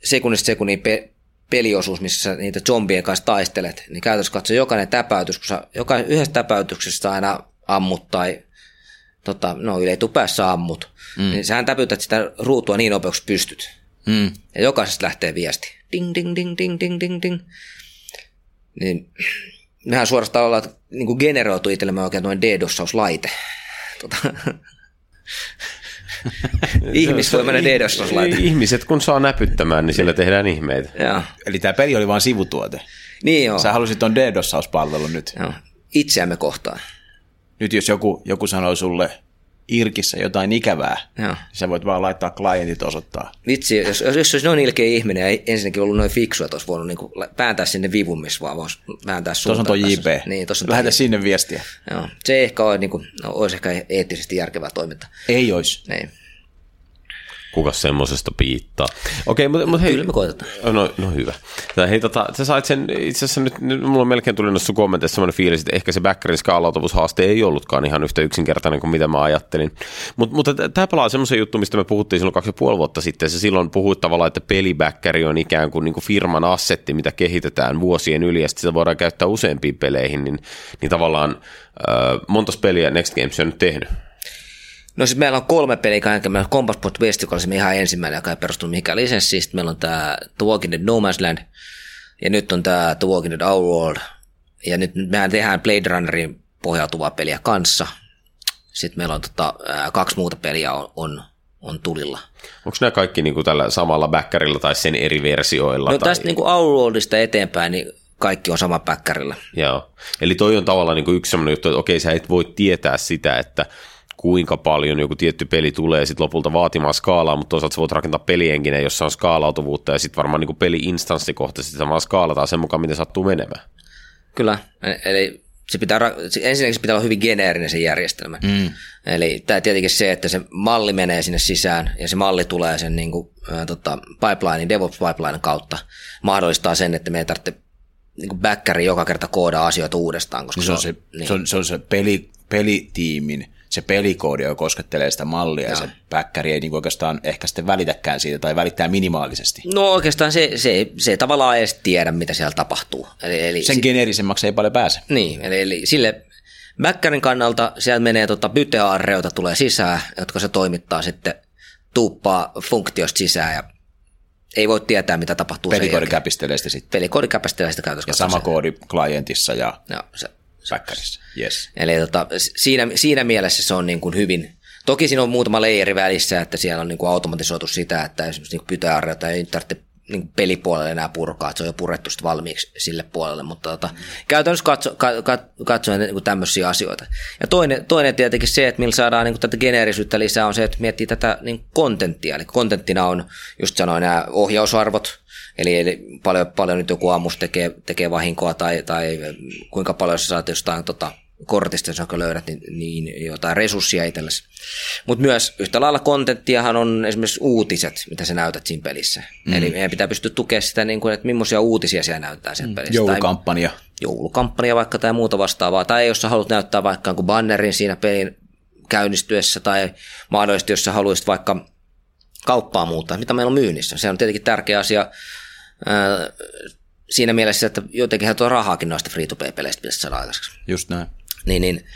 sekunnista sekunnin pe- peliosuus, missä sä niitä zombien kanssa taistelet, niin käytännössä katsoen jokainen täpäytys, kun sä joka, yhdestä täpäytyksestä aina ammut tai tota, no yleitupäässä ammut, mm. niin sähän täpytät sitä ruutua niin nopeaksi pystyt. mm. Ja jokaisesta lähtee viesti. Ding, ding, ding, ding, ding, ding, ding. Niin mehän suorastaan ollaan niin kuin generoitu itsellemme oikein noin DDoS-laite. Tota. Ihmisvoimainen DDoS-laite. Ihmiset kun saa näpyttämään, niin siellä tehdään ihmeitä. Joo. eli tämä peli oli vain sivutuote. Niin joo. Sä halusit ton DDoS-palvelun nyt. joo. Itseämme kohtaan. Nyt jos joku, joku sanoo sulle irkissä jotain ikävää, Joo. sä voit vaan laittaa klientit osoittaa. Vitsi, jos, jos, jos olisi noin ilkeä ihminen ja ensinnäkin ollut noin fiksu, että olisi voinut niinku vääntää sinne vivun, missä vaan voisi vääntää Tuossa on suuntaan. tuo. JP. Niin, on Lähetä toi sinne viestiä. Joo. Se ei ehkä ole, niin kuin, no, olisi ehkä eettisesti järkevää toimintaa. Ei ois. Niin. Kuka semmosesta piittaa? Okei, mutta mut hei. Kyllä me koitetaan. No, no hyvä. Tai hei, tota, sä sait sen, itse asiassa nyt, nyt mulla melkein tuli noissa kommenteissa semmoinen fiilis, että ehkä se backerin skaalautuvuushaaste ei ollutkaan ihan yhtä yksinkertainen kuin mitä mä ajattelin. Mut, mutta tämä palaa semmoisen juttu, mistä me puhuttiin silloin kaksi ja puoli vuotta sitten. Se silloin puhuit tavallaan, että pelibäkkäri on ikään kuin, niin kuin firman assetti, mitä kehitetään vuosien yli, ja sitten sitä voidaan käyttää useampiin peleihin, niin, niin tavallaan äh, monta peliä Next Games on nyt tehnyt. No siis meillä on kolme peliä kaiken. Meillä on Compass Point West, joka oli ihan ensimmäinen, joka ei perustunut mihinkään lisenssiin. Sitten meillä on tämä The Walking Dead No Man's Land. Ja nyt on tämä The Walking Dead Our World. Ja nyt mehän tehdään Blade Runnerin pohjautuvaa peliä kanssa. Sitten meillä on tota, kaksi muuta peliä on, on, on tulilla. Onko nämä kaikki niin kuin tällä samalla backerilla tai sen eri versioilla? No tai... tästä niin kuin Our Worldista eteenpäin, niin kaikki on sama päkkärillä. Joo. Eli toi on tavallaan niin kuin yksi sellainen juttu, että okei, sä et voi tietää sitä, että kuinka paljon joku tietty peli tulee sit lopulta vaatimaan skaalaa, mutta toisaalta sä voit rakentaa pelienkinen, jossa on skaalautuvuutta, ja sitten varmaan niin peli-instanssikohtaisesti tämä skaalataan sen mukaan, miten sattuu menemään. Kyllä, E- eli se pitää, ensinnäkin se pitää olla hyvin geneerinen se järjestelmä. Mm. Eli tämä tietenkin se, että se malli menee sinne sisään ja se malli tulee sen niin kuin, ää, tota, pipeline, DevOps pipeline kautta, mahdollistaa sen, että me ei tarvitse niin joka kerta koodaa asioita uudestaan. Koska Se on se, niin. se, on, se, on se peli, pelitiimin, se pelikoodi, joka koskettelee sitä mallia, ja se päkkäri ei niinku oikeastaan ehkä sitten välitäkään siitä, tai välittää minimaalisesti. No oikeastaan se, se, se ei tavallaan edes tiedä, mitä siellä tapahtuu. Eli, eli Sen geneerisemmaksi ei paljon pääse. Niin, eli, eli sille Mäkkärin kannalta sieltä menee tota bytearreota tulee sisään, jotka se toimittaa sitten tuuppaa funktiosta sisään ja ei voi tietää, mitä tapahtuu sen Pelikoodi jälkeen. käpistelee sitä sitten. Pelikoodi käpästelee sitä käytössä. Ja sama koodi klientissa ja Joo, se, päkkärissä. Yes. Eli tota, siinä, siinä mielessä se on niin kuin hyvin, toki siinä on muutama leijeri välissä, että siellä on niin kuin automatisoitu sitä, että esimerkiksi niin pytearreota ei nyt tarvitse niin pelipuolelle enää purkaa, että se on jo purettu sitten valmiiksi sille puolelle, mutta tota, käytännössä katso, ka, ka, katsoen niin tämmöisiä asioita. Ja toinen, toinen tietenkin se, että millä saadaan niin tätä geneerisyyttä lisää, on se, että miettii tätä niin kontenttia, eli kontenttina on, just sanoin, nämä ohjausarvot, Eli, eli paljon, paljon nyt joku ammus tekee, tekee vahinkoa tai, tai kuinka paljon sä saat jostain tota, kortista, jos sä löydät, niin, niin jotain resursseja itsellesi. Mutta myös yhtä lailla kontenttiahan on esimerkiksi uutiset, mitä sä näytät siinä pelissä. Mm. Eli meidän pitää pystyä tukemaan sitä, niin kuin, että millaisia uutisia siellä näyttää siellä pelissä. Tai Joulukampanja. joulukampanja vaikka tai muuta vastaavaa. Tai jos sä haluat näyttää vaikka jonkun bannerin siinä pelin käynnistyessä tai mahdollisesti jos sä haluaisit vaikka kauppaa muuttaa, mitä meillä on myynnissä. Se on tietenkin tärkeä asia ää, siinä mielessä, että jotenkinhan tuo rahaakin noista free-to-play-peleistä pitäisi saada aikaiseksi. Just näin. Niin, niin.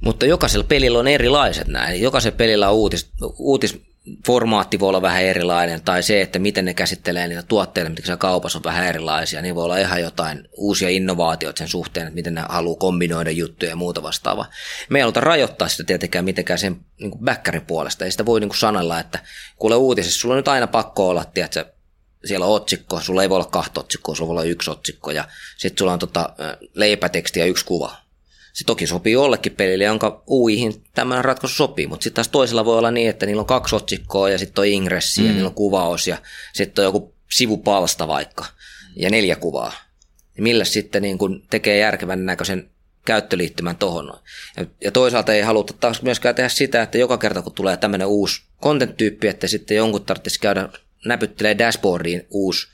Mutta jokaisella pelillä on erilaiset näin. Jokaisella pelillä on uutis, uutisformaatti voi olla vähän erilainen, tai se, että miten ne käsittelee niitä tuotteita, mitkä kaupassa on vähän erilaisia, niin voi olla ihan jotain uusia innovaatioita sen suhteen, että miten ne haluaa kombinoida juttuja ja muuta vastaavaa. Me ei haluta rajoittaa sitä tietenkään mitenkään sen niin backerin puolesta, ei sitä voi niin sanella, että kuule uutisessa, sulla on nyt aina pakko olla, tiedätkö, siellä on otsikko, sulla ei voi olla kahta otsikkoa, sulla voi olla yksi otsikko, ja sitten sulla on tota, leipäteksti ja yksi kuva. Se toki sopii jollekin pelille, jonka uihin tämmöinen ratkaisu sopii, mutta sitten taas toisella voi olla niin, että niillä on kaksi otsikkoa ja sitten on ingressi mm. ja niillä on kuvaus ja sitten on joku sivupalsta vaikka ja neljä kuvaa. Ja millä sitten niin kun tekee järkevän näköisen käyttöliittymän tohon. Ja, ja toisaalta ei haluta taas myöskään tehdä sitä, että joka kerta kun tulee tämmöinen uusi content-tyyppi, että sitten jonkun tarvitsisi käydä näpyttelee dashboardiin uusi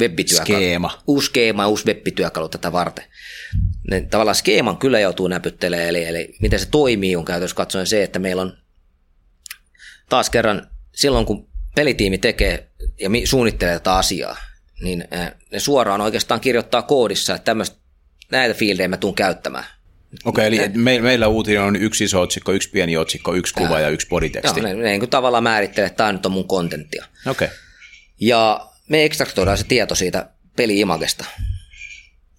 webbityökalu. Skeema. Uusi skeema, uusi webbityökalu tätä varten. Ne, tavallaan skeeman kyllä joutuu näpyttelemään, eli, eli miten se toimii on käytössä katsoen se, että meillä on taas kerran silloin, kun pelitiimi tekee ja suunnittelee tätä asiaa, niin ne suoraan oikeastaan kirjoittaa koodissa, että tämmöistä, näitä fiildejä mä tuun käyttämään. Okei, okay, eli me, meillä uutinen on yksi iso otsikko, yksi pieni otsikko, yksi kuva ja yksi bodyteksti. Joo, ne, ne niin kuin tavallaan määrittelee, että tämä nyt on mun kontenttia. Okei. Okay. Ja me ekstraktoidaan se tieto siitä peli-imagesta.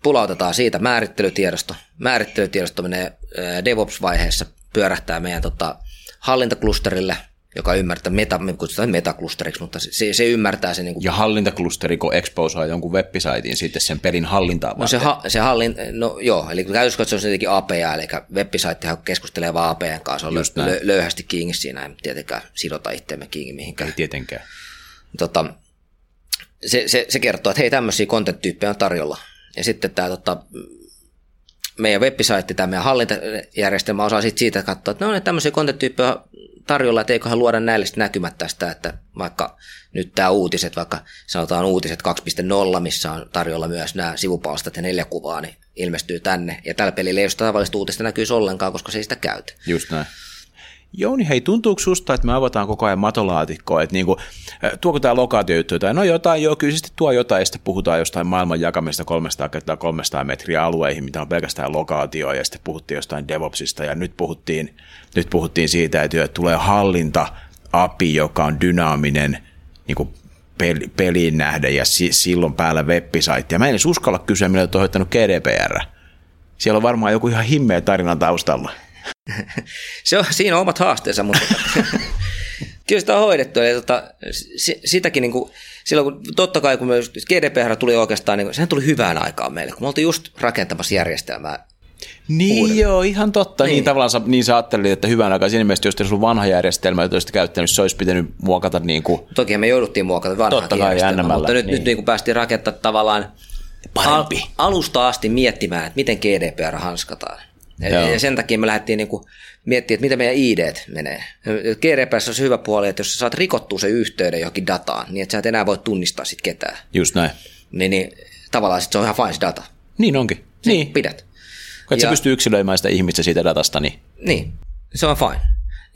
Pulautetaan siitä määrittelytiedosto. Määrittelytiedosto menee DevOps-vaiheessa, pyörähtää meidän tota, hallintaklusterille, joka ymmärtää, meta, me kutsutaan metaklusteriksi, mutta se, se ymmärtää sen. Niin kuin, Ja hallintaklusteri, kun exposaa jonkun websaitin sitten sen pelin hallintaa no se, ha, se hallin, no joo, eli käytössä se on tietenkin APA, eli websitehän keskustelee vaan APN kanssa, on lö, lö, löyhästi kiinni siinä, ei tietenkään sidota itseämme kiinni mihinkään. Ei tietenkään. Tota, se, se, se, kertoo, että hei, tämmöisiä content-tyyppejä on tarjolla. Ja sitten tämä tota, meidän website, tämä meidän hallintajärjestelmä osaa siitä, siitä katsoa, että no niin, tämmöisiä content-tyyppejä tarjolla, että eiköhän luoda näille näkymät tästä, että vaikka nyt tämä uutiset, vaikka sanotaan uutiset 2.0, missä on tarjolla myös nämä sivupalstat ja neljä kuvaa, niin ilmestyy tänne. Ja tällä pelillä ei ole tavallista uutista näkyisi ollenkaan, koska se ei sitä käytä. Just näin. Jouni, hei, tuntuuko susta, että me avataan koko ajan matolaatikkoa, että niinku, tuoko tämä lokaatiojuttu tai no jotain, joo, kyllä sitten tuo jotain, ja sitten puhutaan jostain maailman jakamista 300 kertaa 300 metriä alueihin, mitä on pelkästään lokaatio, ja sitten puhuttiin jostain DevOpsista, ja nyt puhuttiin, nyt puhuttiin siitä, että tulee hallinta-api, joka on dynaaminen niin peli, peliin nähden, ja si, silloin päällä ja mä en edes uskalla kysyä, millä on hoitanut GDPR. Siellä on varmaan joku ihan himmeä tarina taustalla. Se on, siinä on omat haasteensa, mutta kyllä sitä on hoidettu. Ja tota, sitäkin niin kuin, silloin kun, totta kai kun myös GDPR tuli oikeastaan, niin sehän tuli hyvään aikaan meille, kun me oltiin just rakentamassa järjestelmää niin uuden. joo, ihan totta. Niin, niin tavallaan sä, niin sä ajattelit, että hyvän aikaa siinä mielessä, jos teillä on vanha järjestelmä, jota olisit käyttänyt, se olisi pitänyt muokata niin kuin... Toki me jouduttiin muokata vanhaa totta kai, järjestelmää, mutta nyt, niin. nyt niin kuin päästiin rakentamaan tavallaan Parempi. alusta asti miettimään, että miten GDPR hanskataan. Ja, ja sen takia me lähdettiin niin miettimään, että mitä meidän ID menee. GDPS on se hyvä puoli, että jos sä saat rikottua se yhteyden johonkin dataan, niin että sä et enää voi tunnistaa sit ketään. Just näin. Niin, niin tavallaan sit se on ihan fine data. Niin onkin. Sit niin. Pidät. Kun et ja, sä pysty yksilöimään sitä ihmistä siitä datasta, niin... Niin, se on fine.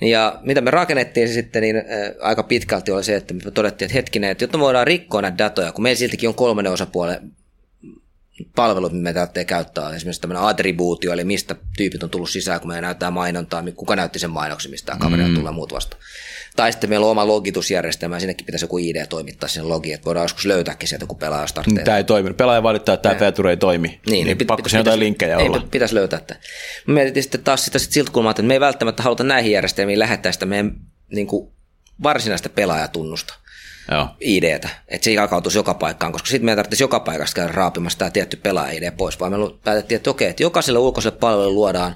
Ja mitä me rakennettiin se sitten, niin aika pitkälti oli se, että me todettiin, että hetkinen, että jotta me voidaan rikkoa näitä datoja, kun meillä siltikin on kolmannen osapuolen palvelut, mitä me tarvitsee käyttää. Esimerkiksi tämmöinen attribuutio, eli mistä tyypit on tullut sisään, kun me näyttää mainontaa, kuka näytti sen mainoksen, mistä kamera mm. tulee muut vasta. Tai sitten meillä on oma logitusjärjestelmä, ja sinnekin pitäisi joku ID toimittaa sen logi, että voidaan joskus löytääkin sieltä, kun pelaaja startteja. Tämä ei toimi. Pelaaja valittaa, että tämä feature ei toimi. Niin, niin, niin pakko sen jotain linkkejä ei, olla. pitäisi löytää. Että. Me mietittiin sitten taas sitä sit siltä kulmaa, että me ei välttämättä haluta näihin järjestelmiin lähettää sitä meidän niin kuin, varsinaista pelaajatunnusta. IDtä, että se jakautuisi joka paikkaan, koska sitten meidän tarvitsisi joka paikasta käydä raapimassa tämä tietty pelaaja-ID pois, vaan me päätettiin, että okei, että jokaiselle ulkoiselle palvelulle luodaan,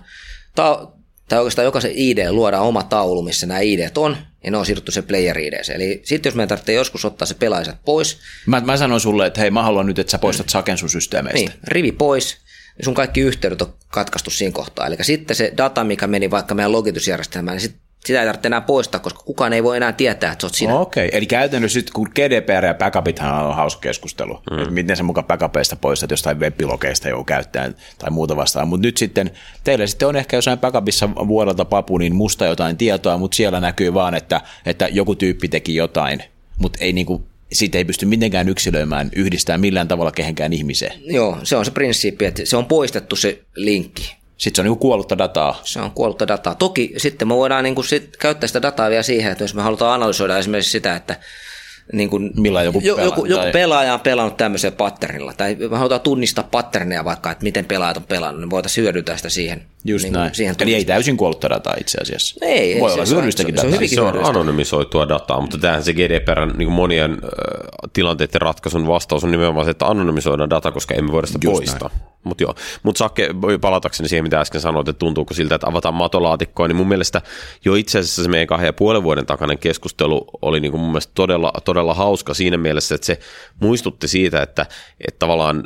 ta- tai oikeastaan jokaisen ID luodaan oma taulu, missä nämä ID on, ja ne on siirrytty se player ID. Eli sitten jos meidän tarvitsee joskus ottaa se pelaajat pois. Mä, mä sanon sulle, että hei, mä haluan nyt, että sä poistat saken sun systeemeistä. Niin, rivi pois, sun kaikki yhteydet on katkaistu siinä kohtaa. Eli sitten se data, mikä meni vaikka meidän logitusjärjestelmään, niin sit sitä ei tarvitse enää poistaa, koska kukaan ei voi enää tietää, että sä oot sinä. Okei, okay. eli käytännössä sitten kun GDPR ja backupithan on hauska keskustelu, mm. että miten se mukaan backupeista poistat jostain webilogeista joku käyttää tai muuta vastaan, mutta nyt sitten teillä sitten on ehkä jossain backupissa vuodelta papu, niin musta jotain tietoa, mutta siellä näkyy vaan, että, että joku tyyppi teki jotain, mutta ei niinku siitä ei pysty mitenkään yksilöimään, yhdistää millään tavalla kehenkään ihmiseen. Joo, se on se prinsiippi, että se on poistettu se linkki. Sitten se on niin kuollutta dataa. Se on kuollutta dataa. Toki sitten me voidaan niin kuin sit käyttää sitä dataa vielä siihen, että jos me halutaan analysoida esimerkiksi sitä, että niin kuin, Millä joku, jo, pelaa, joku, joku pelaaja on pelannut tämmöisellä patternilla, tai me halutaan tunnistaa patterneja vaikka, että miten pelaajat on pelannut, niin voitaisiin hyödyntää sitä siihen. Just niin näin. Siihen Eli ei täysin kuollutta dataa itse asiassa. Ei, Voi ei, olla se, hyödyllistäkin se, dataa. Se on, se on anonymisoitua dataa, mutta tämähän se GDPR niin monien äh, tilanteiden ratkaisun vastaus on nimenomaan se, että anonymisoidaan data, koska emme voida sitä Just poistaa. Mutta joo, mutta Sakke, palatakseni siihen, mitä äsken sanoit, että tuntuuko siltä, että avataan matolaatikkoa, niin mun mielestä jo itse asiassa se meidän kahden ja puolen vuoden takainen keskustelu oli niin kuin mun mielestä todella, todella hauska siinä mielessä, että se muistutti siitä, että, että tavallaan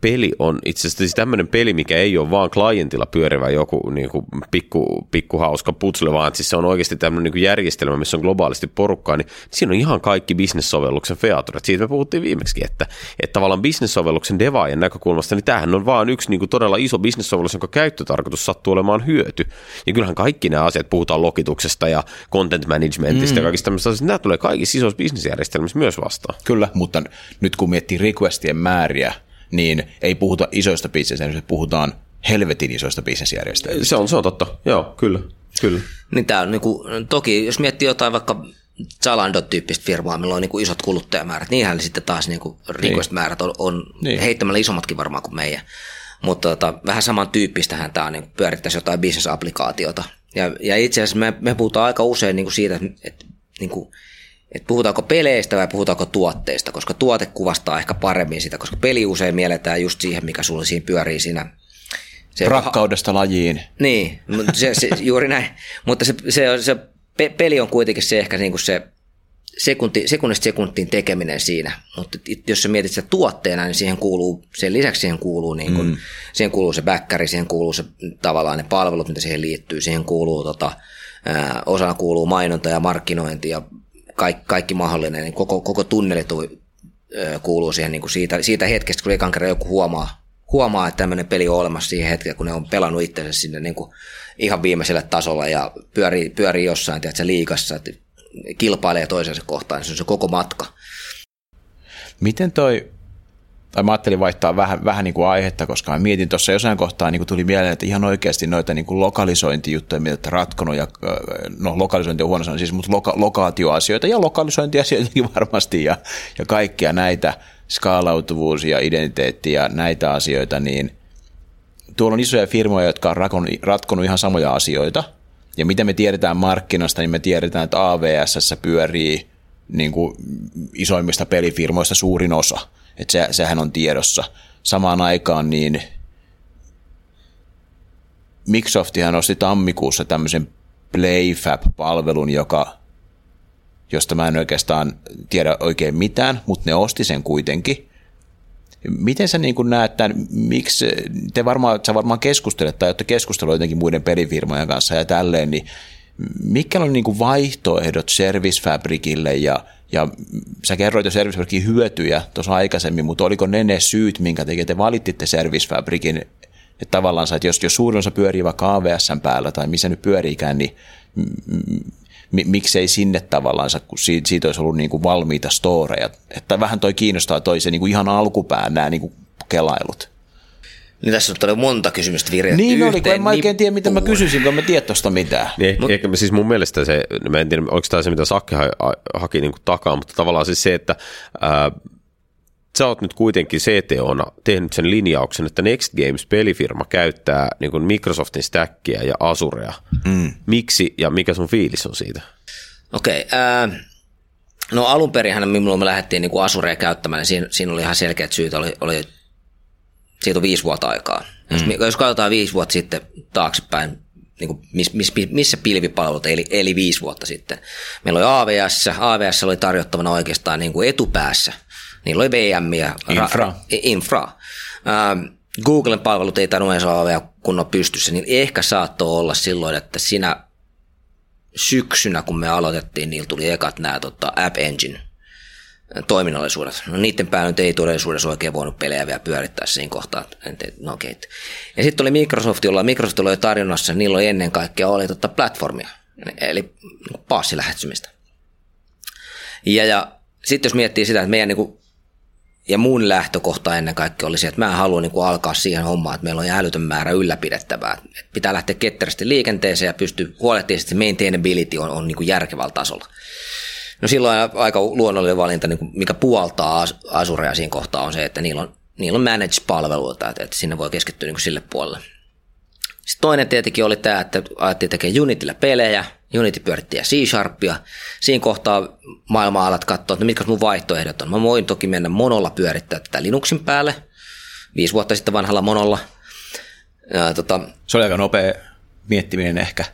peli on itse asiassa siis tämmöinen peli, mikä ei ole vaan klientilla pyörivä joku niin kuin pikku, pikku hauska putsle, vaan siis se on oikeasti tämmöinen niin järjestelmä, missä on globaalisti porukkaa, niin siinä on ihan kaikki business-sovelluksen featuret. Siitä me puhuttiin viimeksi, että, että tavallaan business-sovelluksen devaajan näkökulmasta, niin tämähän on vaan yksi niin kuin todella iso business-sovellus, jonka käyttötarkoitus sattuu olemaan hyöty. Ja kyllähän kaikki nämä asiat, puhutaan lokituksesta ja content managementista mm. ja kaikista tämmöistä, nämä tulee kaikissa isoissa bisnesjärjestelmissä myös vastaan. Kyllä, mutta nyt kun miettii requestien määriä, niin ei puhuta isoista bisnesjärjestelmistä, puhutaan helvetin isoista bisnesjärjestelmistä. Se on, se on totta, joo, kyllä. kyllä. Niin tämä on niin kuin, toki, jos miettii jotain vaikka Zalando-tyyppistä firmaa, millä on niin kuin isot kuluttajamäärät, niinhän sitten taas niin kuin request-määrät on, on niin. heittämällä isommatkin varmaan kuin meidän. Mutta tota, vähän samantyyppistähän tämä on, niin pyörittäisi jotain business-applikaatiota, Ja, ja itse asiassa me, me puhutaan aika usein niin kuin siitä, että, että, niin kuin, että puhutaanko peleistä vai puhutaanko tuotteista, koska tuote kuvastaa ehkä paremmin sitä, koska peli usein mielletään just siihen, mikä sulla siinä pyörii siinä. Se Rakkaudesta lajiin. Niin, se, se, juuri näin. Mutta se, se, se peli on kuitenkin se ehkä niin kuin se sekunti, sekunnista sekuntiin tekeminen siinä, mutta jos sä mietit sitä tuotteena, niin siihen kuuluu, sen lisäksi siihen kuuluu, niin kun, mm. siihen kuuluu se backkari, siihen kuuluu se tavallaan ne palvelut, mitä siihen liittyy, siihen kuuluu tota, osana kuuluu mainonta ja markkinointi ja kaikki, kaikki mahdollinen, niin koko, koko tunneli ää, kuuluu siihen niin kuin siitä, siitä hetkestä, kun ekan kerran joku huomaa, huomaa, että tämmöinen peli on olemassa siihen hetkeen, kun ne on pelannut itsensä sinne niin kuin ihan viimeisellä tasolla ja pyörii, pyörii jossain tiedätkö, liikassa, että kilpailee toisensa kohtaan, niin se on se koko matka. Miten toi, tai mä ajattelin vaihtaa vähän, vähän niin kuin aihetta, koska mä mietin tuossa jossain kohtaa niin kuin tuli mieleen, että ihan oikeasti noita niin kuin lokalisointijuttuja, mitä ratkonut, ja no lokalisointi on huono sana, siis, mutta loka, lokaatioasioita ja lokalisointiasioitakin varmasti ja, ja kaikkia näitä, skaalautuvuus ja identiteetti ja näitä asioita, niin tuolla on isoja firmoja, jotka on ratkonut ihan samoja asioita – ja mitä me tiedetään markkinasta, niin me tiedetään, että AVS pyörii niin kuin isoimmista pelifirmoista suurin osa. Että se, sehän on tiedossa. Samaan aikaan niin Microsoftihan osti tammikuussa tämmöisen PlayFab-palvelun, joka, josta mä en oikeastaan tiedä oikein mitään, mutta ne osti sen kuitenkin. Miten sä niin näet tämän, miksi, te varmaan, sä varmaan keskustelet tai olette keskustellut jotenkin muiden pelifirmojen kanssa ja tälleen, niin mikä on niin vaihtoehdot Service Fabricille ja, ja sä kerroit jo Service Fabricin hyötyjä tuossa aikaisemmin, mutta oliko ne ne syyt, minkä takia te valittitte Service Fabricin, että tavallaan että jos, jos suurin osa pyörii vaikka AVS päällä tai missä nyt pyöriikään, niin miksei sinne tavallaan, kun siitä, siitä olisi ollut niin kuin valmiita storeja. Että vähän toi kiinnostaa toi se niin kuin ihan alkupään nämä niin kuin kelailut. Niin tässä on monta kysymystä virjattu Niin oli, kun en mä oikein tiedä, mitä mä kysyisin, kun mä tiedä tuosta mitään. Niin, Mut, ehkä, siis mun mielestä se, mä en tiedä, oliko tämä se, mitä Sakke ha, haki niin kuin takaa, mutta tavallaan siis se, että ää, sä oot nyt kuitenkin CTOna tehnyt sen linjauksen, että Next Games pelifirma käyttää niin kuin Microsoftin stackia ja Azurea. Mm. Miksi ja mikä sun fiilis on siitä? Okei, okay, äh, no alun perin milloin me lähdettiin niin kuin Azurea käyttämään, niin siinä, siinä oli ihan selkeät syyt, oli, oli siitä on viisi vuotta aikaa. Mm. Jos, jos katsotaan viisi vuotta sitten taaksepäin, niin kuin miss, miss, missä pilvipalvelut eli, eli viisi vuotta sitten. Meillä oli AVS, AVS oli tarjottavana oikeastaan niin kuin etupäässä – Niillä oli VM ja infra. Ra- infra. Ähm, Googlen palvelut ei tainnut edes vielä kunnon pystyssä, niin ehkä saattoi olla silloin, että sinä syksynä, kun me aloitettiin, niillä tuli ekat nämä tota, App Engine toiminnallisuudet. No niiden päällä ei todellisuudessa oikein voinut pelejä vielä pyörittää siinä kohtaa. No okay. Ja sitten oli Microsoft, jolla Microsoft oli tarjonnassa, niillä oli ennen kaikkea oli tota platformia, eli niin passilähetsymistä. Ja, ja sitten jos miettii sitä, että meidän niin kuin ja mun lähtökohta ennen kaikkea oli se, että mä haluan niin kuin alkaa siihen hommaan, että meillä on älytön määrä ylläpidettävää. Että pitää lähteä ketterästi liikenteeseen ja pystyy huolehtimaan, että maintainability on, on niin kuin järkevällä tasolla. No silloin aika luonnollinen valinta, niin kuin mikä puoltaa Azurea siinä kohtaa on se, että niillä on, niillä on managed-palveluita, että, että sinne voi keskittyä niin kuin sille puolelle. Sitten toinen tietenkin oli tämä, että alettiin tekemään Unitillä pelejä, Unity pyöritti ja C-Sharpia. Siinä kohtaa maailma alat katsoa, että mitkä mun vaihtoehdot on. Mä voin toki mennä monolla pyörittää tätä Linuxin päälle, viisi vuotta sitten vanhalla monolla. Ja, tota, se oli aika nopea miettiminen ehkä.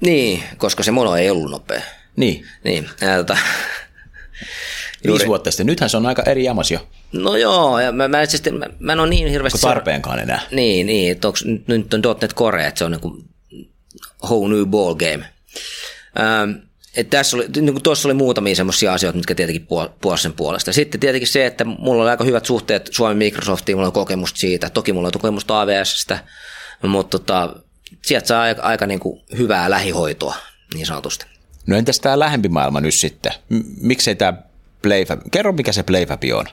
Niin, koska se mono ei ollut nopea. Niin. Niin, ja, tota, Juuri. Viisi vuotta sitten. Nythän se on aika eri jamas jo. No joo, ja mä, mä, siis, mä, mä en ole niin hirveästi... Onko tarpeenkaan enää? Niin, niin että onks, nyt on .NET Core, että se on niin kuin whole new ball game. Ähm, et tässä oli, niin kuin tuossa oli muutamia semmoisia asioita, mitkä tietenkin puol- sen puolesta. Sitten tietenkin se, että mulla oli aika hyvät suhteet Suomen Microsoftiin, mulla on kokemusta siitä. Toki mulla on kokemusta AWSstä, mutta tota, sieltä saa aika, aika niin kuin hyvää lähihoitoa niin sanotusti. No entäs tämä lähempi maailma nyt sitten? M- miksei tämä Playfab, kerro mikä se Playfab on.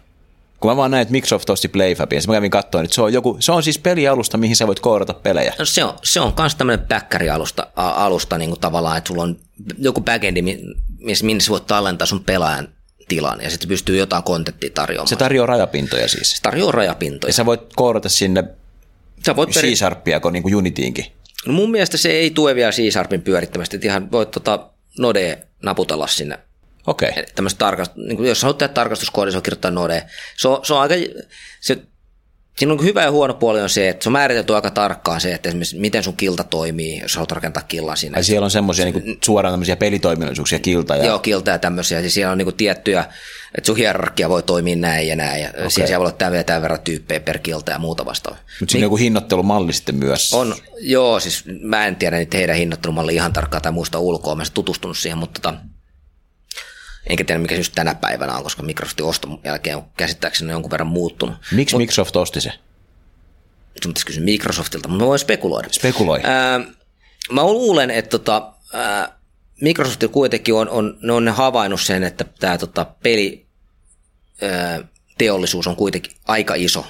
Kun mä vaan näin, että Microsoft osti Playfabin, mä kävin katsoa, että se on, joku, se on siis pelialusta, mihin sä voit koodata pelejä. No se on, se on kans tämmöinen backeri-alusta alusta, niin kuin tavallaan, että sulla on joku backendi, missä, minne sä voit tallentaa sun pelaajan tilan, ja sitten pystyy jotain kontenttia tarjoamaan. Se tarjoaa rajapintoja siis. Se tarjoaa rajapintoja. Ja sä voit koodata sinne sä voit peri- C-Sharpia, niin kuin Unityinkin. No mun mielestä se ei tue vielä C-Sharpin pyörittämästä, että ihan voit tota Node naputella sinne. Okei. Okay. Tämmöistä tarkast, niin kuin jos haluat tehdä tarkastuskoodi, se on kirjoittaa Node. Se on, se on aika, se, siinä on hyvä ja huono puoli on se, että se on määritelty aika tarkkaan se, että esimerkiksi miten sun kilta toimii, jos haluat rakentaa killan sinne. Ai siellä on semmoisia niin suoraan tämmöisiä pelitoiminnallisuuksia, kilta ja... Joo, kilta ja tämmöisiä. Siis siellä on niin tiettyjä, että sun hierarkia voi toimia näin ja näin. Ja okay. siellä voi olla tämän, tämän verran tyyppejä per kilta ja muuta vastaavaa. Mutta siinä on joku hinnoittelumalli sitten myös. On, joo, siis mä en tiedä niitä heidän hinnoittelumalli ihan tarkkaan tai muusta ulkoa, mä en tutustunut siihen, mutta tota, enkä tiedä mikä se just tänä päivänä on, koska Microsoftin oston jälkeen on käsittääkseni jonkun verran muuttunut. Miksi Mut, Microsoft osti se? Sun pitäisi kysyä Microsoftilta, mutta mä voin spekuloida. Spekuloi. Ää, mä luulen, että tota, ää, Microsoft kuitenkin on, on, ne on havainnut sen, että tämä tota, peli ää, teollisuus on kuitenkin aika iso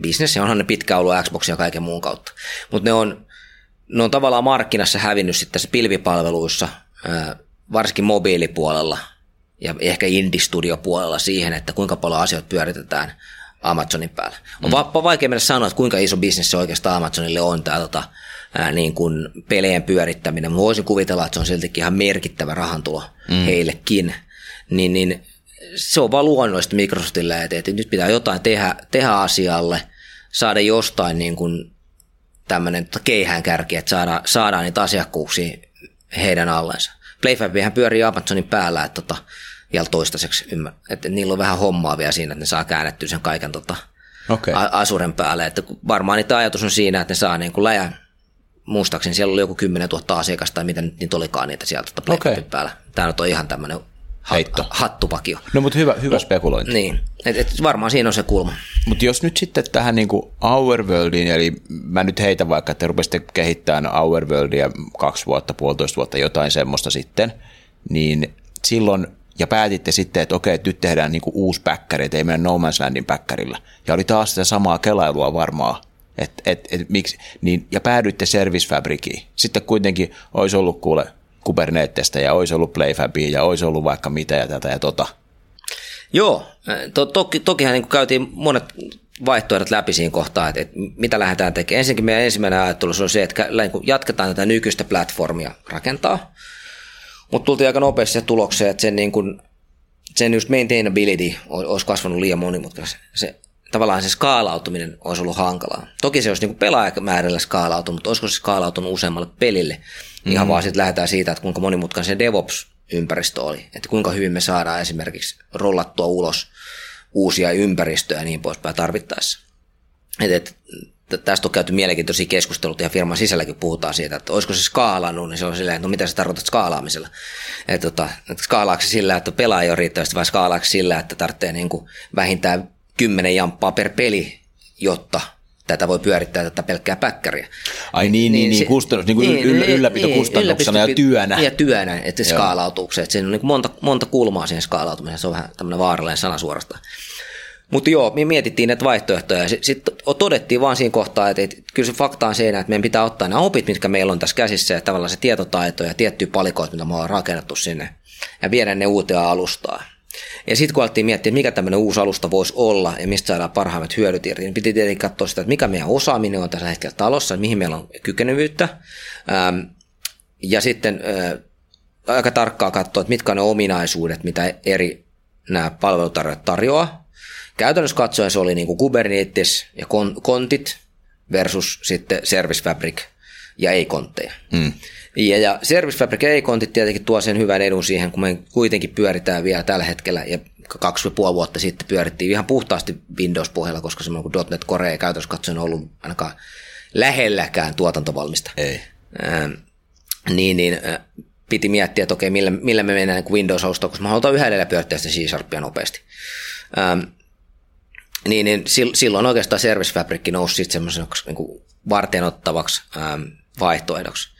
bisnes, ja onhan ne pitkään ollut Xboxia ja kaiken muun kautta. Mutta ne on, ne on tavallaan markkinassa hävinnyt sitten tässä pilvipalveluissa, ää, varsinkin mobiilipuolella ja ehkä indie-studio-puolella siihen, että kuinka paljon asioita pyöritetään Amazonin päällä. On mm. vaikea mennä sanoa, että kuinka iso bisnes se oikeastaan Amazonille on tämä tota, ää, niin kuin pelien pyörittäminen. Mä voisin kuvitella, että se on siltikin ihan merkittävä rahantulo mm. heillekin. Niin, niin se on vaan luonnollista Microsoftille, että, että nyt pitää jotain tehdä, tehdä asialle, saada jostain niin kuin tämmöinen keihään kärki, että saada, saadaan niitä asiakkuuksia heidän allensa. Playfabihän pyörii Amazonin päällä, että tota, vielä toistaiseksi ymmär- että niillä on vähän hommaa vielä siinä, että ne saa käännettyä sen kaiken tota, okay. asuren päälle. Että varmaan niitä ajatus on siinä, että ne saa niin kuin läjä, muistaakseni siellä oli joku 10 000 asiakasta tai mitä nyt niitä olikaan niitä sieltä tota okay. päällä. Tämä on ihan tämmöinen Heitto. hattupakio. No mutta hyvä, hyvä spekulointi. Niin, et, et varmaan siinä on se kulma. Mutta jos nyt sitten tähän niin kuin Worldiin, eli mä nyt heitän vaikka, että rupesitte kehittämään Worldia kaksi vuotta, puolitoista vuotta, jotain semmoista sitten, niin silloin päätitte sitten, että okei, nyt tehdään niin kuin uusi päkkäri, että ei mennä No Man's Landin päkkärillä. Ja oli taas sitä samaa kelailua varmaan, et, et, et, miksi, niin, ja päädyitte Service Fabriciin. Sitten kuitenkin olisi ollut kuule Kubernetesta ja olisi ollut Playfabia ja olisi ollut vaikka mitä ja tätä ja tota. Joo, to, toki, tokihan niin käytiin monet vaihtoehdot läpi siinä kohtaa, että, että mitä lähdetään tekemään. Ensinnäkin meidän ensimmäinen ajattelu on se, että jatketaan tätä nykyistä platformia rakentaa, mutta tultiin aika nopeasti se tulokseen, että sen, niin kun, sen just maintainability olisi kasvanut liian monimutkaisesti. Se, tavallaan se skaalautuminen olisi ollut hankalaa. Toki se olisi niin pelaajamäärällä skaalautunut, mutta olisiko se skaalautunut useammalle pelille. Mm-hmm. Ihan vaan sitten lähdetään siitä, että kuinka monimutkainen se DevOps-ympäristö oli. Että kuinka hyvin me saadaan esimerkiksi rollattua ulos uusia ympäristöjä ja niin poispäin tarvittaessa. Et, et, tästä on käyty mielenkiintoisia keskusteluita ja firman sisälläkin puhutaan siitä, että olisiko se skaalannut, niin se on silleen, että no mitä sä tarkoitat skaalaamisella. Että, tota, että skaalaako sillä, että pelaaja on riittävästi vai skaalaako sillä, että tarvitsee niin kuin vähintään kymmenen jamppaa per peli, jotta tätä voi pyörittää tätä pelkkää päkkäriä. Ai niin, niin, niin, se, kustannus, niin kuin niin, yllä, niin, ylläpitokustannuksena niin, ja työnä. Ja työnä, että se skaalautuu. Että siinä on niin monta, monta kulmaa siihen skaalautumiseen, se on vähän tämmöinen vaarallinen sana suorastaan. Mutta joo, me mietittiin näitä vaihtoehtoja sitten sit todettiin vaan siinä kohtaa, että, että kyllä se fakta on siinä, että meidän pitää ottaa nämä opit, mitkä meillä on tässä käsissä ja tavallaan se tietotaito ja tiettyjä palikoita, mitä me ollaan rakennettu sinne ja viedä ne uuteen alustaan. Ja sitten kun alettiin miettiä, mikä tämmöinen uusi alusta voisi olla ja mistä saadaan parhaimmat hyödyt irti, niin piti tietenkin katsoa sitä, että mikä meidän osaaminen on tässä hetkellä talossa, mihin meillä on kykenevyyttä. Ähm, ja sitten äh, aika tarkkaan katsoa, että mitkä on ne ominaisuudet, mitä eri nämä palvelutarjoajat tarjoaa. Käytännössä katsoen se oli niin kuin Kubernetes ja kontit versus sitten Service Fabric ja ei-kontteja. Mm. Ja, ja Service Fabric ja ei-kontit tietenkin tuo sen hyvän edun siihen, kun me kuitenkin pyöritään vielä tällä hetkellä ja kaksi ja puoli vuotta sitten pyörittiin ihan puhtaasti Windows-pohjalla, koska semmoinen kuin .NET Core ei käytännössä katsoen ollut ainakaan lähelläkään tuotantovalmista. Ei. Ähm, niin, niin äh, piti miettiä, että okei, millä, millä me mennään niin Windows-ostoon, koska me halutaan yhdellä pyörittää sitä C-Sharpia nopeasti. Ähm, niin, niin silloin oikeastaan Service Fabric nousi sitten semmoiseksi niin varteenottavaksi ähm, vaihtoehdoksi.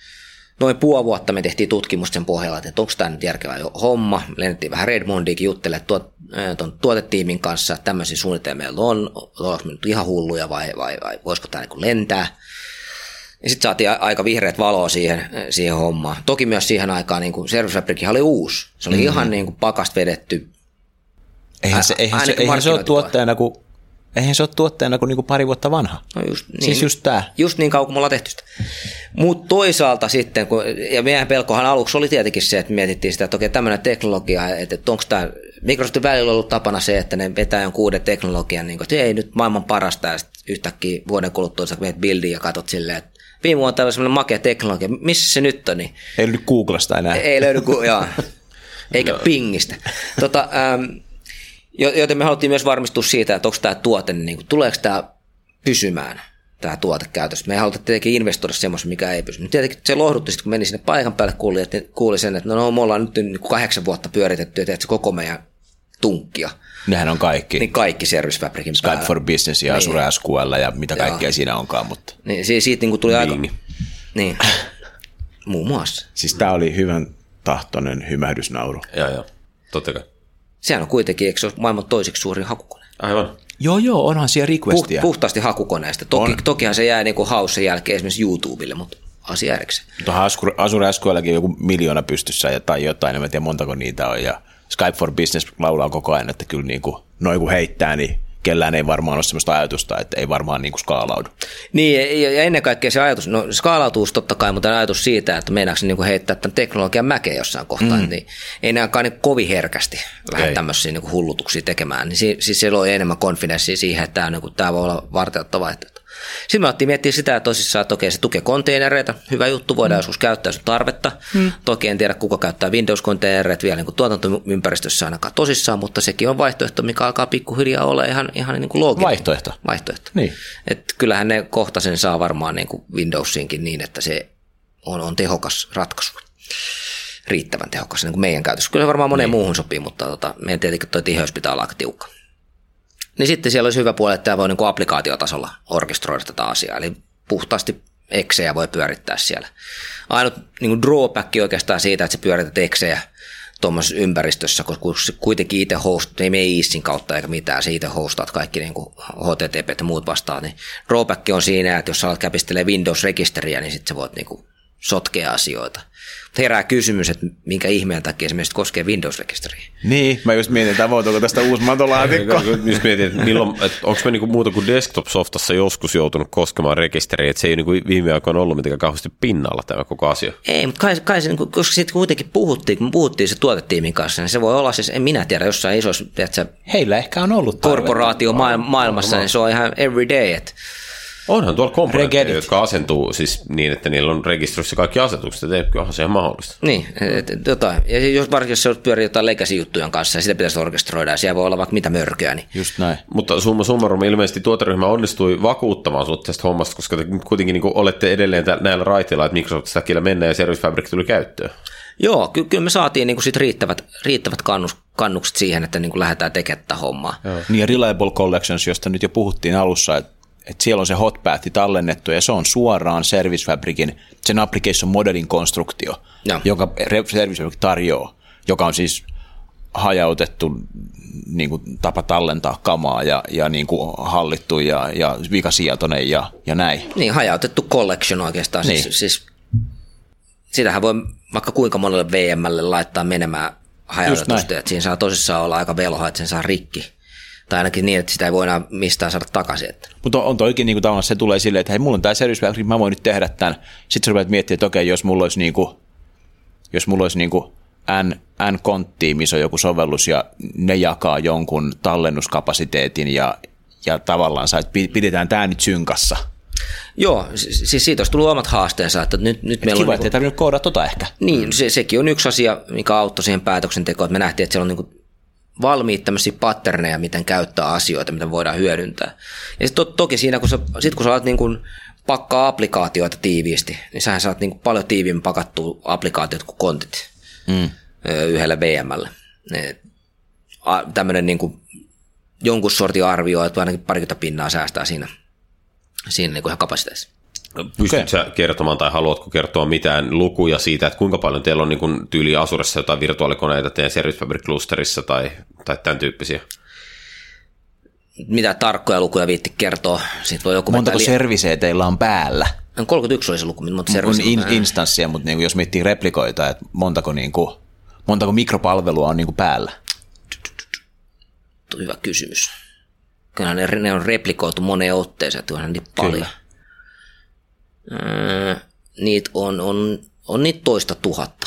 Noin puoli vuotta me tehtiin tutkimusta sen pohjalla, että onko tämä nyt järkevä homma. Lennettiin vähän Redmondiinkin juttelemaan tuot, tuon tuotetiimin kanssa, että tämmöisiä suunnitelmia on, onko me nyt ihan hulluja vai, vai, vai voisiko tämä niin lentää. Ja sitten saatiin aika vihreät valoa siihen, siihen hommaan. Toki myös siihen aikaan niin kuin Service Fabric oli uusi. Se oli mm-hmm. ihan niin kuin pakast vedetty. Eihän se, eihän se, eihän se ole tuottajana kuin Eihän se ole tuotteena kuin niinku pari vuotta vanha. No just niin. Siis just tää. Just niin kauan kuin me ollaan tehty sitä. Mutta toisaalta sitten, kun, ja meidän pelkohan aluksi oli tietenkin se, että mietittiin sitä, että okei tämmöinen teknologia, että, että onko tämä, Microsoftin välillä ollut tapana se, että ne vetää jonkun uuden teknologian, niin kuin, että ei nyt maailman parasta, ja sitten yhtäkkiä vuoden kuluttua sä menet buildiin ja katsot silleen, että viime vuonna tämä oli semmoinen makea teknologia, missä se nyt on, niin Ei löydy Googlesta enää. ei löydy, ku, joo, eikä pingistä. Tota, ähm, joten me haluttiin myös varmistua siitä, että onko tämä tuote, niin kuin, tuleeko tämä pysymään, tämä tuote käytössä. Me ei haluta tietenkin investoida semmoisen, mikä ei pysy. Mutta tietenkin se lohdutti, sit, kun meni sinne paikan päälle, kuuli, että kuuli sen, että no, no me ollaan nyt niin kuin kahdeksan vuotta pyöritetty ja se koko meidän tunkkia. Nehän on kaikki. Niin kaikki Service Fabricin Skype päällä. for Business ja Azure SQL ja mitä kaikkea siinä onkaan, mutta Niin, si- siitä niin kuin tuli aika... Bing. Niin, muun muassa. siis tämä oli hyvän tahtoinen hymähdysnauru. Joo, joo. Totta kai. Sehän on kuitenkin, eikö se ole maailman toiseksi suurin hakukone? Aivan. Joo, joo, onhan siellä requestia. puhtaasti hakukoneesta. Toki, On. tokihan se jää niin kuin hausen jälkeen esimerkiksi YouTubelle, mutta asia erikseen. Tuohon Azure, Azure SQLkin on joku miljoona pystyssä ja, tai jotain, en mä tiedä montako niitä on. Ja Skype for Business laulaa koko ajan, että kyllä niin kuin, noin kun heittää, niin kellään ei varmaan ole sellaista ajatusta, että ei varmaan niin kuin skaalaudu. Niin, ja, ennen kaikkea se ajatus, no skaalautuus totta kai, mutta ajatus siitä, että meinaako se niin kuin heittää tämän teknologian mäkeä jossain kohtaa, mm. niin ei ne ainakaan niin kovin herkästi lähde Ei. tämmöisiä niin kuin hullutuksia tekemään. Niin si, siis se loi enemmän konfidenssia siihen, että tämä, on, niin kuin, tämä voi olla varteuttava vaihtoehto. Sitten me otettiin miettiä sitä että tosissaan, että okei, se tukee konteinereita, hyvä juttu, voidaan mm. joskus käyttää, jos on tarvetta. Mm. Toki en tiedä, kuka käyttää Windows-konteinereita vielä niin kuin tuotantoympäristössä ainakaan tosissaan, mutta sekin on vaihtoehto, mikä alkaa pikkuhiljaa olla ihan, ihan niin kuin looginen. Vaihtoehto. Vaihtoehto. Niin. Et kyllähän ne kohta sen saa varmaan niin kuin Windowsiinkin niin, että se on, on tehokas ratkaisu. Riittävän tehokas niin kuin meidän käytössä. Kyllä se varmaan moneen niin. muuhun sopii, mutta tota, meidän tietenkin tuo tiheys pitää olla aika tiukka. Niin sitten siellä olisi hyvä puoli, että tämä voi niin kuin applikaatiotasolla orkestroida tätä asiaa. Eli puhtaasti Exejä voi pyörittää siellä. Ainut niin kuin drawback oikeastaan siitä, että se pyörität Exejä tuommoisessa ympäristössä, koska kuitenkin itse host, ei mene Eastin kautta eikä mitään, se itse hostaat kaikki niin kuin HTTP ja muut vastaan, niin drawback on siinä, että jos alat käpistelee Windows-rekisteriä, niin sitten sä voit niin kuin sotkea asioita. Mutta herää kysymys, että minkä ihmeen takia se meistä koskee Windows-rekisteriä. Niin, mä just mietin, että voitaanko tästä uusi matolaatikko. Jos mietin, että, milloin, että onko me niinku muuta kuin desktop-softassa joskus joutunut koskemaan rekisteriä, että se ei niinku viime aikoina ollut mitenkään kauheasti pinnalla tämä koko asia. Ei, mutta kai, kai se, niin kuin- koska siitä kuitenkin puhuttiin, kun puhuttiin se tuotetiimin kanssa, niin se voi olla siis, en minä tiedä, jossain isossa tiedätkö, Heillä ehkä on ollut korporaatio maailmassa, niin se on ihan everyday, että Onhan tuolla komponentteja, Regedit. jotka asentuu siis niin, että niillä on rekisteröissä kaikki asetukset, että kyllähän se ihan mahdollista. Niin, et, jotain. Ja jos varsinkin jos se pyörii jotain legacy-juttujen kanssa ja sitä pitäisi orkestroida ja siellä voi olla vaikka mitä mörköä, niin Just näin. Mutta summa summarum ilmeisesti tuoteryhmä onnistui vakuuttamaan sinut tästä hommasta, koska te kuitenkin niin olette edelleen näillä raiteilla, että Microsoft sitä kyllä mennään ja Service Fabric tuli käyttöön. joo, ky- kyllä me saatiin niin sit riittävät, riittävät kannus, kannukset siihen, että niin kuin lähdetään tekemään tätä hommaa. Joo. Niin ja Reliable Collections, josta nyt jo puhuttiin alussa, että että siellä on se hotpath tallennettu ja se on suoraan Service Fabricin, sen application modelin konstruktio, joka Re- Service Fabric tarjoaa, joka on siis hajautettu niin kuin, tapa tallentaa kamaa ja, ja niin kuin, hallittu ja, ja vikasietoinen ja, ja näin. Niin, hajautettu collection oikeastaan. Niin. Niin. Siis, siis, sitähän voi vaikka kuinka monelle VMlle laittaa menemään hajautetusti, näin. että siinä saa tosissaan olla aika velhoa, että sen saa rikki. Tai ainakin niin, että sitä ei voi enää mistään saada takaisin. Että. Mutta on toikin niin kuin, tavallaan se tulee silleen, että hei, mulla on tämä Service Fabric, mä voin nyt tehdä tämän. Sitten sä rupeat miettimään, että okei, jos mulla olisi, niin kuin, jos mulla olisi niin kuin N, N-konttiin, missä on joku sovellus ja ne jakaa jonkun tallennuskapasiteetin ja, ja tavallaan sä, pidetään tämä nyt synkassa. Joo, siis siitä olisi tullut omat haasteensa, että nyt, nyt meillä Kiva, on... että ei tarvinnut koodata tota ehkä. Niin, se, sekin on yksi asia, mikä auttoi siihen päätöksentekoon, että me nähtiin, että siellä on niin valmiit tämmöisiä patterneja, miten käyttää asioita, miten voidaan hyödyntää. Ja sit to, toki siinä, kun sä, sit kun sä alat niin kuin pakkaa applikaatioita tiiviisti, niin sähän saat niin paljon tiiviimmin pakattua applikaatiot kuin kontit mm. yhdelle VMlle. Tämmöinen niin jonkun sortin arvio, että ainakin parikymmentä pinnaa säästää siinä, siinä niin ihan kapasiteetissa. Pystytkö sä kertomaan tai haluatko kertoa mitään lukuja siitä, että kuinka paljon teillä on niin kuin tyyli Asuressa jotain virtuaalikoneita teidän Service Fabric Clusterissa tai, tai tämän tyyppisiä? Mitä tarkkoja lukuja viitti kertoa, siitä voi joku Montako li- serviceä teillä on päällä? 31 oli se luku, mutta On service in, instanssia, mutta niin kuin, jos miettii replikoita, että montako, niin kuin, montako mikropalvelua on niin kuin päällä? hyvä kysymys. kyllä ne, ne on replikoitu moneen otteeseen, tuohan niin paljon. Öö, niitä on, on, on niitä toista tuhatta.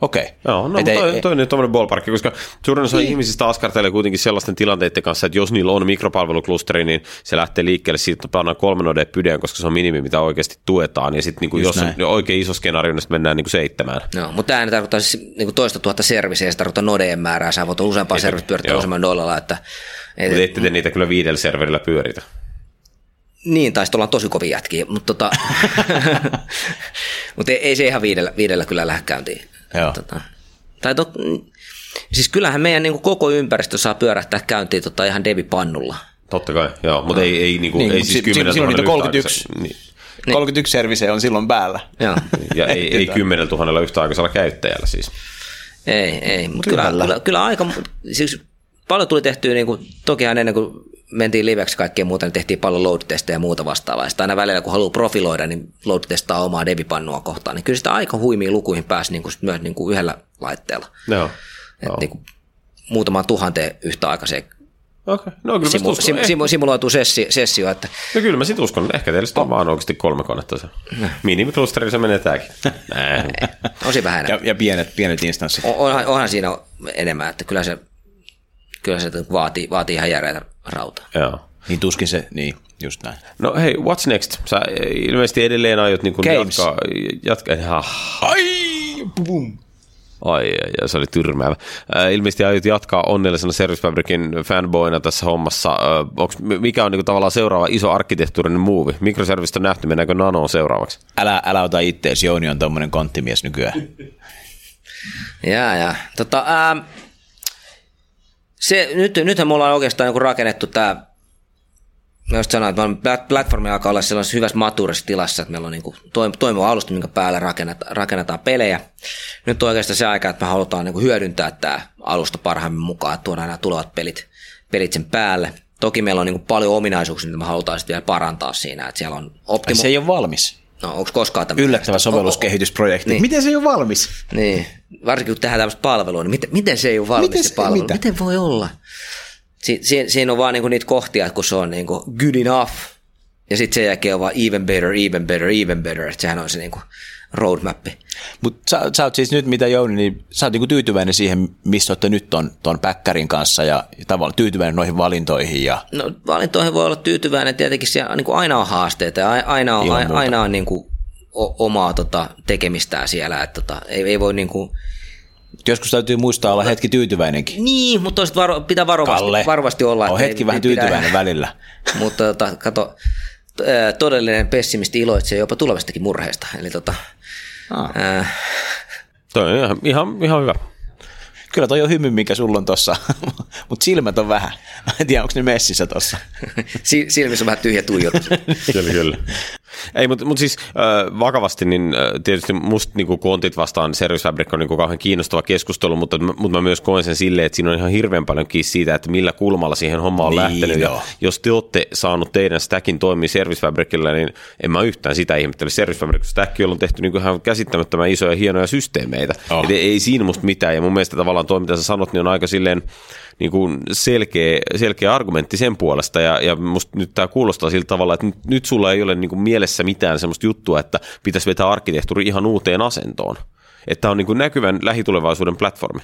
Okei. Okay. Joo, no Et toi, toi, on nyt tuommoinen ballparkki, koska suurin osa niin. ihmisistä askartelee kuitenkin sellaisten tilanteiden kanssa, että jos niillä on mikropalveluklusteri, niin se lähtee liikkeelle siitä, että pannaan kolme nodea pydeen, koska se on minimi, mitä oikeasti tuetaan, ja sitten niin jos on näin. oikein iso skenaario, niin sitten mennään niin seitsemään. Joo, mutta tämä tarkoittaa siis niin toista tuhatta servisiä, se tarkoittaa nodeen määrää, sä voit useampaa servisiä pyörittää useamman dollalla, että et, Mutta ette te niitä kyllä viidellä serverillä pyöritä. Niin, tai ollaan tosi kovin jätkiä, mutta tota, mut ei, ei, se ihan viidellä, viidellä kyllä lähde käyntiin. Joo. Tota, tai to, siis kyllähän meidän niin koko ympäristö saa pyörähtää käyntiin tota, ihan devipannulla. Totta kai, joo, mutta ei, ei, niin kuin, Niin, ei siis si- kymmenen silloin niitä tuhannella 31. yhtäaikaisella- Niin. 31 servise on silloin päällä. Joo. Ja ei, ei kymmenellä tuhannella yhtäaikaisella käyttäjällä siis. Ei, ei, mutta kyllä, kyllä, kyllä, aika, siis paljon tuli tehtyä, niin kuin, tokihan ennen kuin mentiin liveksi kaikkea muuta, niin tehtiin paljon load-testejä ja muuta vastaavaa. Ja sitten aina välillä, kun haluaa profiloida, niin load-testaa omaa devipannua kohtaan, niin kyllä sitä aika huimiin lukuihin pääsi niin kuin, sit myös niin kuin yhdellä laitteella. Joo. Et Joo. niin kuin, muutamaan tuhanteen yhtäaikaiseen Okei, no kyllä simu, uskon. sim, Eh, simu, simuloitu sessio, sessio, että No kyllä mä sit uskon. Ehkä teillä sitten on vaan oikeasti kolme konetta se. Minimiklusterilla se menee tääkin. On siinä vähän Ja, ja pienet, pienet instanssit. On- Onhan, onhan siinä enemmän, että kyllä se, kyllä se vaatii, vaatii ihan järeitä rautaa. Joo. Niin tuskin se, niin just näin. No hei, what's next? Sä ilmeisesti edelleen aiot niin Games. jatkaa, jatkaa ah, Ai, bum. ai, ai, ai, se oli tyrmäävä. Äh, ilmeisesti aiot jatkaa onnellisena Service Fabricin fanboyna tässä hommassa. Äh, onks, mikä on niin kuin, tavallaan seuraava iso arkkitehtuurinen muuvi? Microservista on nähty, mennäänkö Nanoon seuraavaksi? Älä, älä ota ittees, Jouni on tommonen konttimies nykyään. Jaa, jaa. Tota, ää, se, nyt, nythän me ollaan oikeastaan joku rakennettu tämä, mä just sanoin, että platformi alkaa olla sellaisessa hyvässä maturissa tilassa, että meillä on niin toimiva alusta, minkä päälle rakennetaan, rakennetaan pelejä. Nyt on oikeastaan se aika, että me halutaan niin hyödyntää tämä alusta parhaimmin mukaan, että tuodaan nämä tulevat pelit, pelit sen päälle. Toki meillä on niin paljon ominaisuuksia, mitä me halutaan sitten vielä parantaa siinä, että siellä on optimo... se ei ole valmis. No, onko koskaan tämmöinen? Yllättävä sovelluskehitysprojekti. Niin. Miten se ei ole valmis? Niin, varsinkin kun tehdään tämmöistä palvelua, niin miten, miten se ei ole valmis Miten se se- palvelu? mitä? Miten voi olla? Si, si, siinä on vaan niinku niitä kohtia, että kun se on niinku good enough, ja sitten sen jälkeen on vaan even better, even better, even better, että sehän on se niinku roadmappi. Mutta sä, sä oot siis nyt, mitä Jouni, niin sä oot niinku tyytyväinen siihen, missä olette nyt ton, ton päkkärin kanssa ja, ja tavallaan tyytyväinen noihin valintoihin. Ja, No valintoihin voi olla tyytyväinen, tietenkin siellä niinku aina on haasteita ja aina on, Ilman a- muuta. aina on niinku o- omaa tota, tekemistään siellä, että tota, ei, ei voi niinku, joskus täytyy muistaa olla hetki tyytyväinenkin. niin, mutta toisaalta varo, pitää varovasti, Kalle, varovasti olla. on hetki ei- vähän tyytyväinen välillä. Mutta tota, kato, todellinen pessimisti iloitsee jopa tulevastakin murheesta. Eli tota, Ah. ää, Toi on ihan, ihan, ihan hyvä. Kyllä toi on hymy, mikä sulla on tossa, mutta silmät on vähän. En tiedä, onko ne messissä tossa. si- silmissä on vähän tyhjä tuijotus. kyllä, kyllä. Ei, mutta mut siis äh, vakavasti, niin äh, tietysti musta niin kontit vastaan Service Fabric on niin kauhean kiinnostava keskustelu, mutta, mutta mä myös koen sen silleen, että siinä on ihan hirveän paljon kiinni siitä, että millä kulmalla siihen hommaan on Niin, lähtenyt. Ja jos te olette saanut teidän stackin toimia Service Fabricilla, niin en mä yhtään sitä ihmettele. Service Fabric stack, jolla on tehty niin ihan käsittämättömän isoja hienoja systeemeitä. Oh. Et ei, ei siinä musta mitään. Ja mun mielestä tavallaan tuo, mitä sä sanot, niin on aika silleen niin kuin selkeä, selkeä argumentti sen puolesta, ja, ja musta nyt tämä kuulostaa sillä tavalla, että nyt, nyt sulla ei ole niin kuin mielessä mitään semmoista juttua, että pitäisi vetää arkkitehtuuri ihan uuteen asentoon. Että on niin kuin näkyvän lähitulevaisuuden platformi.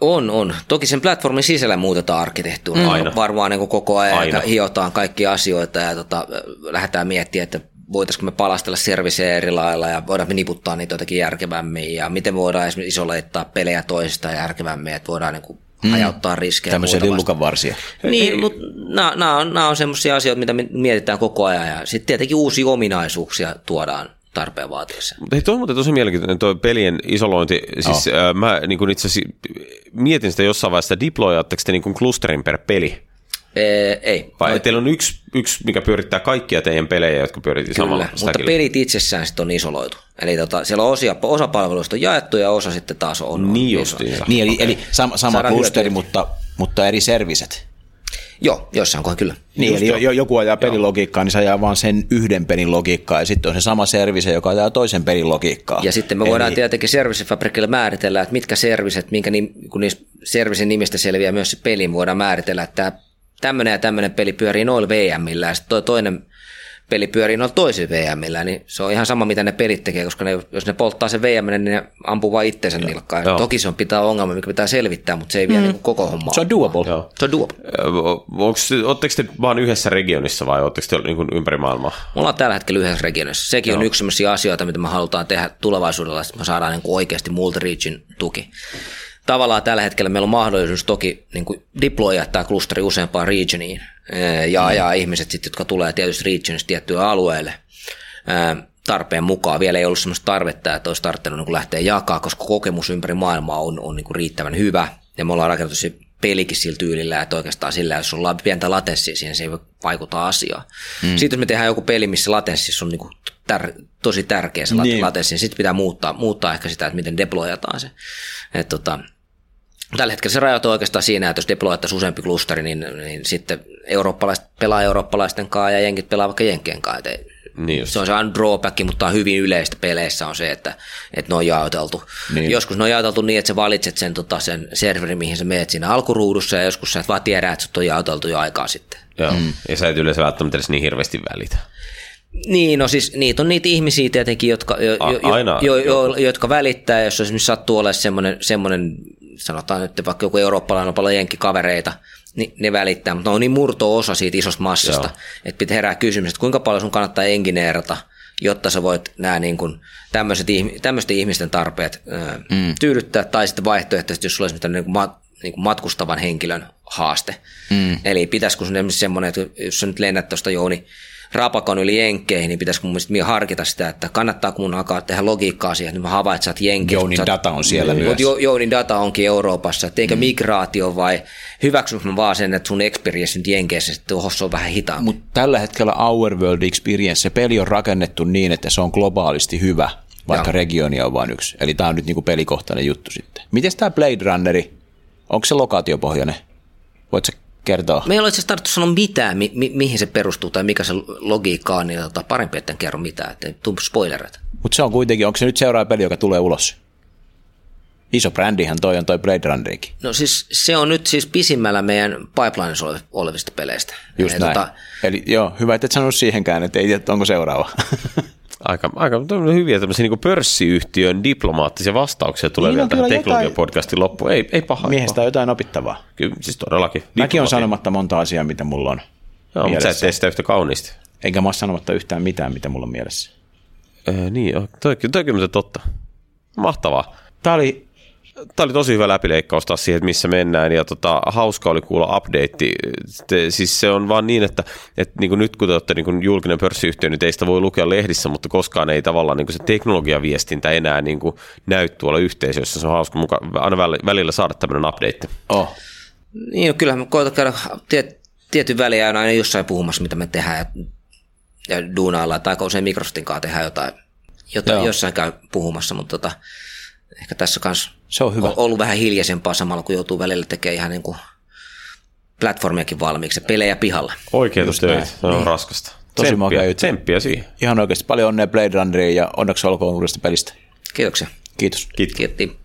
On, on. Toki sen platformin sisällä muutetaan arkkitehtuuria. Aina. Varmaan niin kuin koko ajan Aina. Aina. hiotaan kaikki asioita ja tota, lähdetään miettimään, että voitaisiinko me palastella servicejä eri lailla ja voidaan me niputtaa niitä jotenkin järkevämmin ja miten me voidaan esimerkiksi isoleittaa pelejä toisistaan järkevämmin, että voidaan niin kuin hajauttaa riskejä. Tämmöisiä lillukan varsia. Niin, mutta nämä on, on semmoisia asioita, mitä me mietitään koko ajan ja sitten tietenkin uusia ominaisuuksia tuodaan tarpeen vaatiessa. Mutta hei, toi on muuten tosi mielenkiintoinen tuo pelien isolointi. Siis oh. äh, mä niin itse asiassa mietin sitä jossain vaiheessa, että deployaatteko te niin klusterin per peli? Ee, ei. Vai no. teillä on yksi, yksi, mikä pyörittää kaikkia teidän pelejä, jotka pyöritti samalla Kyllä, mutta stackilla? pelit itsessään sitten on isoloitu. Eli tota, siellä on osia, osa palveluista on jaettu ja osa sitten taas on. Niin justiinsa. Niin, eli, eli sama, sama klusteri, hyötyä. mutta, mutta eri serviset. Joo, jossain kohdassa kyllä. Niin, eli jo, jo- joku ajaa pelilogiikkaa, niin se ajaa vaan sen yhden pelin logiikkaa, ja sitten on se sama servise, joka ajaa toisen pelin logiikkaa. Ja sitten me voidaan Eli- tietenkin servicefabrikille määritellä, että mitkä serviset, minkä nim, kun niistä servisin nimistä selviää myös se peli, voidaan määritellä, että tämä tämmöinen ja tämmöinen peli pyörii noilla VMillä ja sitten toi toinen peli pyörii noilla toisilla VMillä, niin se on ihan sama, mitä ne pelit tekee, koska ne, jos ne polttaa sen VM, niin ne ampuu vain itsensä nilkkaan. Joo. Toki se on pitää ongelma, mikä pitää selvittää, mutta se ei vie niin koko hommaa. Se on doable. Joo. se on doable. Oletteko te vaan yhdessä regionissa vai oletteko te niin kuin ympäri maailmaa? Me ollaan tällä hetkellä yhdessä regionissa. Sekin Joo. on yksi sellaisia asioita, mitä me halutaan tehdä tulevaisuudella, että me saadaan niin kuin oikeasti multi-region tuki. Tavallaan tällä hetkellä meillä on mahdollisuus toki niin kuin deploya tämä klusteri useampaan regioniin ja, mm. ja ihmiset, sit, jotka tulee tietysti regionista tiettyyn alueelle tarpeen mukaan. Vielä ei ollut sellaista tarvetta, että olisi tarvinnut niin lähteä jakaa, koska kokemus ympäri maailmaa on, on niin kuin riittävän hyvä. Ja me ollaan rakennettu se pelikin sillä tyylillä, että oikeastaan sillä, jos on pientä latenssia siihen, se ei voi vaikuttaa asiaan. Mm. Sitten jos me tehdään joku peli, missä latenssissa on niin kuin tär- tosi tärkeä se niin. latenssi, niin sitten pitää muuttaa, muuttaa ehkä sitä, että miten deployataan se. Et tota, Tällä hetkellä se rajoituu oikeastaan siinä, että jos deployattaisiin useampi klusteri, niin, niin sitten eurooppalaiset pelaa eurooppalaisten kanssa ja jenkit pelaa vaikka jenkkien kanssa. Et Niin just. se on se on drawback, mutta on hyvin yleistä peleissä on se, että, että ne on jaoteltu. Niin. Joskus ne on jaoteltu niin, että sä valitset sen, tota, sen serverin, mihin sä meet siinä alkuruudussa, ja joskus sä et vaan tiedä, että sut on jaoteltu jo aikaa sitten. Joo. Mm. Ja sä et yleensä välttämättä edes niin hirveästi välitä. Niin, no siis niitä on niitä ihmisiä tietenkin, jotka, jo, A- jo, aina jo, joku. jo, jotka välittää, jos esimerkiksi sattuu olemaan semmoinen, semmoinen sanotaan nyt vaikka joku eurooppalainen on paljon jenkkikavereita, niin ne välittää, mutta ne on niin murto-osa siitä isosta massasta, Joo. että pitää herää kysymys, että kuinka paljon sun kannattaa engineerata, jotta sä voit nämä niin kuin, tämmöiset, tämmöisten ihmisten tarpeet ö, mm. tyydyttää, tai sitten vaihtoehtoisesti, jos sulla olisi niin kuin mat, niin kuin matkustavan henkilön haaste. Mm. Eli pitäisikö sun esimerkiksi semmoinen, että jos sä nyt lennät tuosta Jouni Rapakon yli Jenkkeihin, niin pitäisikö mun mielestä minä harkita sitä, että kannattaako mun alkaa tehdä logiikkaa siihen, että mä havaitsen, että sä oot Jenkissä. Jounin data on siellä Mut myös. Jo, Jounin data onkin Euroopassa, että eikö mm. migraatio vai hyväksynkö mä vaan sen, että sun experience nyt Jenkeissä sitten tuossa on vähän hitaampi. Mutta tällä hetkellä Our World Experience, se peli on rakennettu niin, että se on globaalisti hyvä, vaikka Joo. regionia on vain yksi. Eli tämä on nyt niinku pelikohtainen juttu sitten. Miten tämä Blade Runneri, onko se lokaatiopohjainen? Voitko kertoa? Me ei ole itse asiassa tarvittu sanoa mitään, mi- mi- mihin se perustuu tai mikä se logiikka on, niin tota, parempi, että en kerro mitään, että tuu spoilereita. Mutta se on kuitenkin, onko se nyt seuraava peli, joka tulee ulos? Iso brändihän toi on toi Blade Runnerikin. No siis se on nyt siis pisimmällä meidän pipelineissa ole- olevista peleistä. Just Ja näin. tota, Eli joo, hyvä, että et sanonut siihenkään, että ei tiedä, onko seuraava. Aika, aika hyviä tämmöisiä niin pörssiyhtiön diplomaattisia vastauksia tulee Niin vielä on tähän teknologiapodcastin loppuun. Ei, ei paha. Miehestä paha. on jotain opittavaa. Kyllä, siis todellakin. Mäkin on sanomatta monta asiaa, mitä mulla on Joo, mutta sä et mielessä. tee sitä yhtä kauniisti. Enkä mä ole sanomatta yhtään mitään, mitä mulla on mielessä. Öö, niin, joo, toi, toi kyllä totta. Mahtavaa. Tämä oli Tämä oli tosi hyvä läpileikkaus taas siihen, että missä mennään, ja tota, hauska oli kuulla update. Te, siis se on vaan niin, että, että niin kuin nyt kun te olette niin kuin julkinen pörssiyhtiö, niin teistä voi lukea lehdissä, mutta koskaan ei tavallaan niin kuin se teknologiaviestintä enää niin kuin näy tuolla yhteisössä. Se on hauska muka, aina väl- välillä saada tämmöinen update. Oh. Niin, no kyllähän me koetaan käydä tiet, tietyn väliä aina jossain puhumassa, mitä me tehdään ja, ja duunaillaan, tai usein Microsoftin kanssa tehdään jotain, jotain Joo. jossain käy puhumassa, mutta tota, ehkä tässä kanssa Se on hyvä. on ollut vähän hiljaisempaa samalla, kun joutuu välillä tekemään ihan niin kuin platformiakin valmiiksi, pelejä pihalla. Oikeita töitä, se on raskasta. Tosi Tsemppiä- makea juttu. Tsemppiä siihen. Ihan oikeasti paljon onnea Blade Runneriin ja onneksi olkoon uudesta pelistä. Kiitoksia. Kiitos. Kiitos. Kiitos.